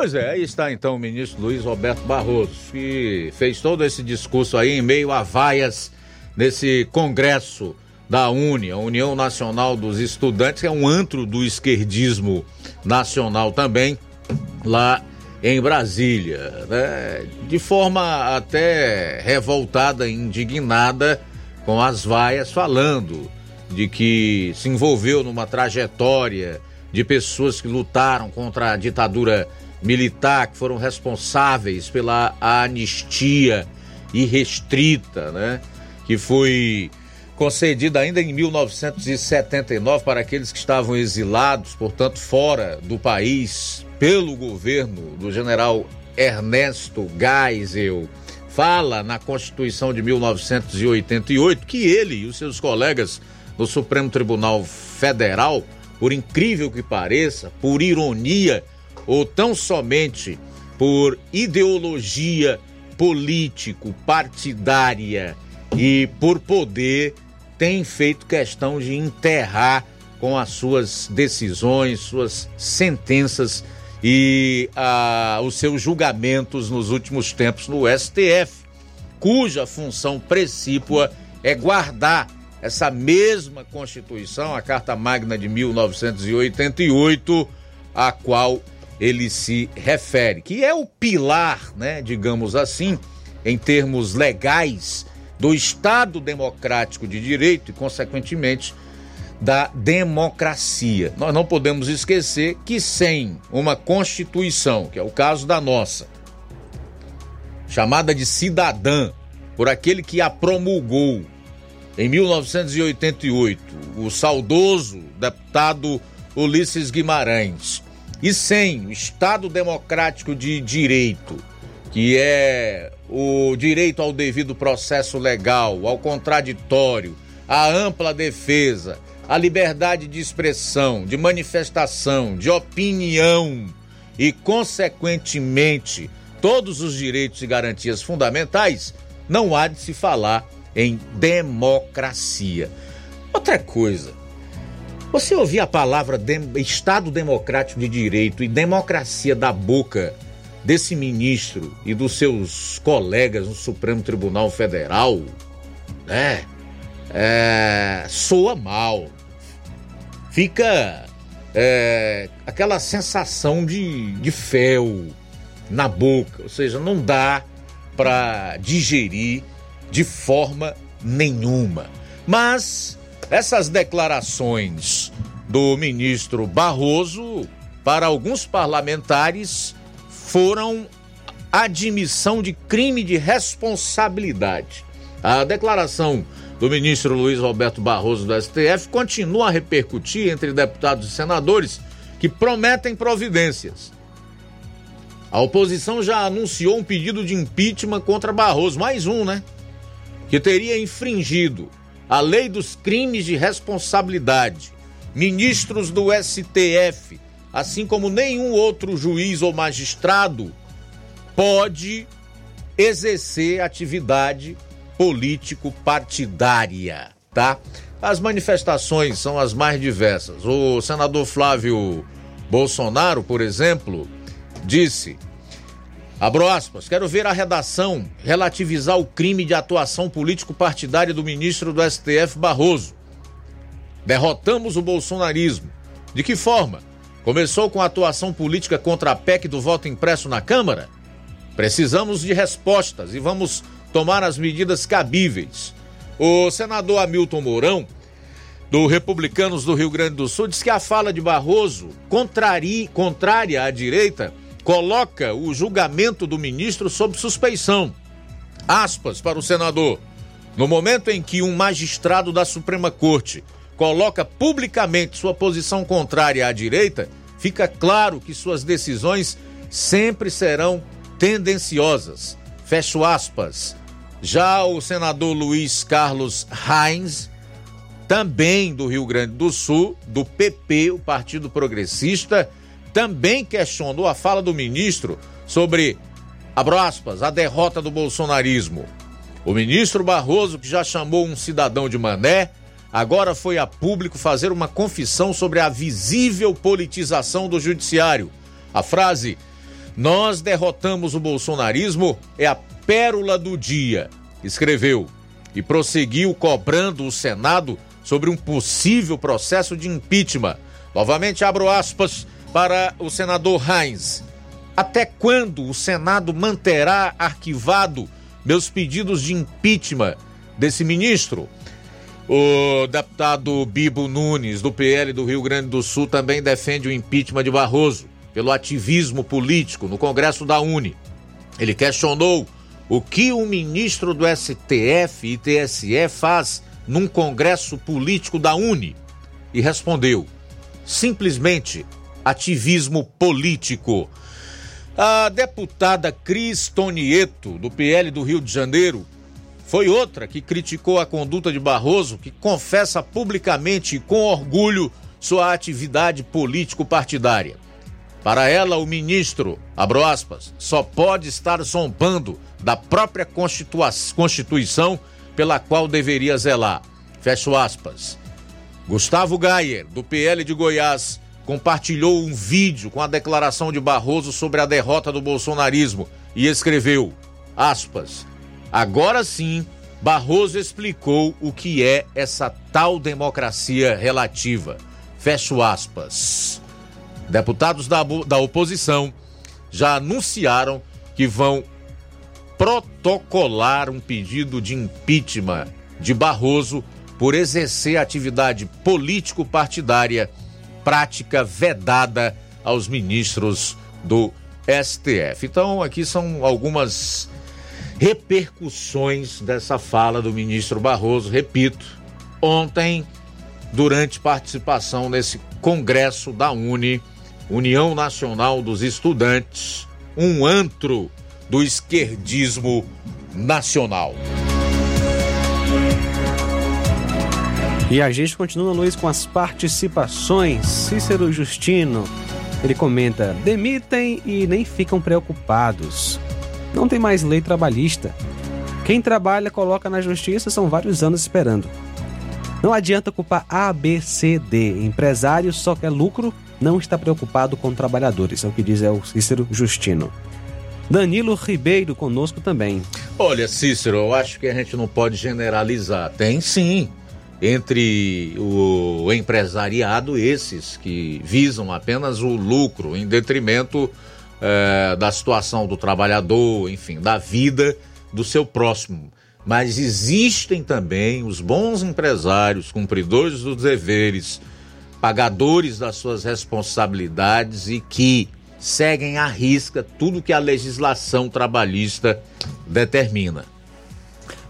Pois é, aí está então o ministro Luiz Roberto Barroso, que fez todo esse discurso aí em meio a vaias nesse congresso da UNE, a União Nacional dos Estudantes, que é um antro do esquerdismo nacional também, lá em Brasília, né? de forma até revoltada, indignada com as vaias, falando de que se envolveu numa trajetória de pessoas que lutaram contra a ditadura militar, que foram responsáveis pela anistia irrestrita, né? Que foi concedida ainda em 1979 para aqueles que estavam exilados, portanto, fora do país, pelo governo do general Ernesto Geisel. Fala na Constituição de 1988 que ele e os seus colegas do Supremo Tribunal Federal, por incrível que pareça, por ironia, ou tão somente por ideologia político, partidária e por poder, tem feito questão de enterrar com as suas decisões, suas sentenças e ah, os seus julgamentos nos últimos tempos no STF, cuja função precípua é guardar essa mesma Constituição, a Carta Magna de 1988, a qual ele se refere, que é o pilar, né, digamos assim, em termos legais, do Estado democrático de direito e, consequentemente, da democracia. Nós não podemos esquecer que sem uma Constituição, que é o caso da nossa, chamada de cidadã, por aquele que a promulgou em 1988, o saudoso deputado Ulisses Guimarães, e sem Estado Democrático de Direito, que é o direito ao devido processo legal, ao contraditório, à ampla defesa, à liberdade de expressão, de manifestação, de opinião e, consequentemente, todos os direitos e garantias fundamentais, não há de se falar em democracia. Outra coisa, você ouvir a palavra de, Estado Democrático de Direito e democracia da boca desse ministro e dos seus colegas no Supremo Tribunal Federal, né? É, soa mal. Fica é, aquela sensação de, de fel na boca, ou seja, não dá para digerir de forma nenhuma. Mas essas declarações do ministro Barroso, para alguns parlamentares, foram admissão de crime de responsabilidade. A declaração do ministro Luiz Roberto Barroso do STF continua a repercutir entre deputados e senadores que prometem providências. A oposição já anunciou um pedido de impeachment contra Barroso, mais um, né? Que teria infringido a lei dos crimes de responsabilidade. Ministros do STF, assim como nenhum outro juiz ou magistrado, pode exercer atividade político-partidária, tá? As manifestações são as mais diversas. O senador Flávio Bolsonaro, por exemplo, disse Abro aspas, quero ver a redação relativizar o crime de atuação político-partidária do ministro do STF Barroso. Derrotamos o bolsonarismo. De que forma? Começou com a atuação política contra a PEC do voto impresso na Câmara? Precisamos de respostas e vamos tomar as medidas cabíveis. O senador Hamilton Mourão, do Republicanos do Rio Grande do Sul, diz que a fala de Barroso, contraria, contrária à direita, coloca o julgamento do ministro sob suspeição. Aspas para o senador. No momento em que um magistrado da Suprema Corte coloca publicamente sua posição contrária à direita, fica claro que suas decisões sempre serão tendenciosas. Fecho aspas. Já o senador Luiz Carlos Reins, também do Rio Grande do Sul, do PP, o Partido Progressista, também questionou a fala do ministro sobre, abro aspas, a derrota do bolsonarismo. O ministro Barroso, que já chamou um cidadão de mané, agora foi a público fazer uma confissão sobre a visível politização do judiciário. A frase Nós derrotamos o bolsonarismo é a pérola do dia, escreveu e prosseguiu cobrando o Senado sobre um possível processo de impeachment. Novamente abro aspas para o senador Heinz. Até quando o Senado manterá arquivado meus pedidos de impeachment desse ministro? O deputado Bibo Nunes, do PL do Rio Grande do Sul, também defende o impeachment de Barroso pelo ativismo político no Congresso da Uni. Ele questionou o que o ministro do STF e TSE faz num Congresso político da Uni e respondeu: simplesmente ativismo político. A deputada Cris Tonieto, do PL do Rio de Janeiro, foi outra que criticou a conduta de Barroso, que confessa publicamente e com orgulho sua atividade político-partidária. Para ela, o ministro, abro aspas, só pode estar zombando da própria Constituição pela qual deveria zelar. Fecho aspas. Gustavo Gayer, do PL de Goiás, compartilhou um vídeo com a declaração de Barroso sobre a derrota do bolsonarismo e escreveu, aspas, agora sim, Barroso explicou o que é essa tal democracia relativa. Fecho aspas. Deputados da, da oposição já anunciaram que vão protocolar um pedido de impeachment de Barroso por exercer atividade político-partidária prática vedada aos ministros do STF. Então, aqui são algumas repercussões dessa fala do ministro Barroso. Repito, ontem, durante participação nesse congresso da Uni, União Nacional dos Estudantes, um antro do esquerdismo nacional. E a gente continua, Luiz, com as participações. Cícero Justino, ele comenta: demitem e nem ficam preocupados. Não tem mais lei trabalhista. Quem trabalha coloca na justiça, são vários anos esperando. Não adianta culpar A, B, C, D. Empresário só quer lucro, não está preocupado com trabalhadores. É o que diz é o Cícero Justino. Danilo Ribeiro conosco também. Olha, Cícero, eu acho que a gente não pode generalizar. Tem sim entre o empresariado, esses que visam apenas o lucro em detrimento é, da situação do trabalhador, enfim, da vida do seu próximo. Mas existem também os bons empresários, cumpridores dos deveres, pagadores das suas responsabilidades e que seguem à risca tudo que a legislação trabalhista determina.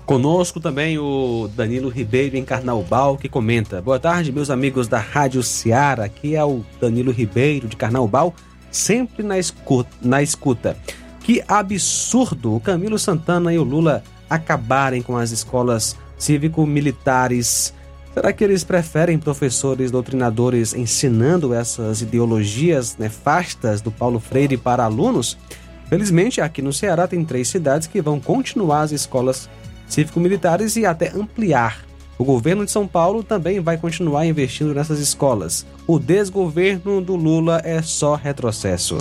Conosco também o Danilo Ribeiro em Carnaubal, que comenta: Boa tarde, meus amigos da Rádio Ceará. Aqui é o Danilo Ribeiro de Carnaubal, sempre na escuta. Na escuta. Que absurdo o Camilo Santana e o Lula acabarem com as escolas cívico-militares. Será que eles preferem professores doutrinadores ensinando essas ideologias nefastas do Paulo Freire para alunos? Felizmente, aqui no Ceará tem três cidades que vão continuar as escolas cívico-militares e até ampliar. O governo de São Paulo também vai continuar investindo nessas escolas. O desgoverno do Lula é só retrocesso.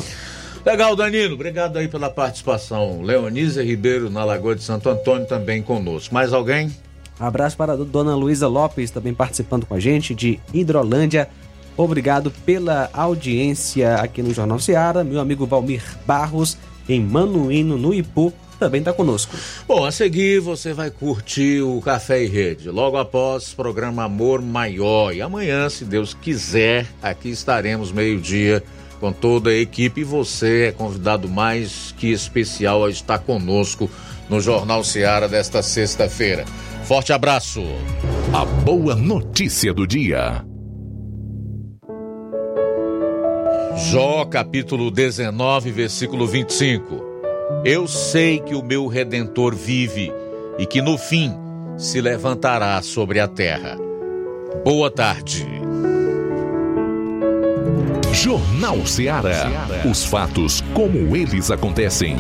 Legal, Danilo. Obrigado aí pela participação. Leonísia Ribeiro, na Lagoa de Santo Antônio, também conosco. Mais alguém? Abraço para a dona Luísa Lopes, também participando com a gente, de Hidrolândia. Obrigado pela audiência aqui no Jornal Seara. Meu amigo Valmir Barros, em Manuíno, no Ipu, também está conosco. Bom, a seguir você vai curtir o Café e Rede, logo após o programa Amor Maior. E amanhã, se Deus quiser, aqui estaremos meio-dia com toda a equipe e você é convidado mais que especial a estar conosco no Jornal Seara desta sexta-feira. Forte abraço. A boa notícia do dia. Jó capítulo 19, versículo 25. Eu sei que o meu redentor vive e que no fim se levantará sobre a terra. Boa tarde. Jornal Ceará. Os fatos como eles acontecem.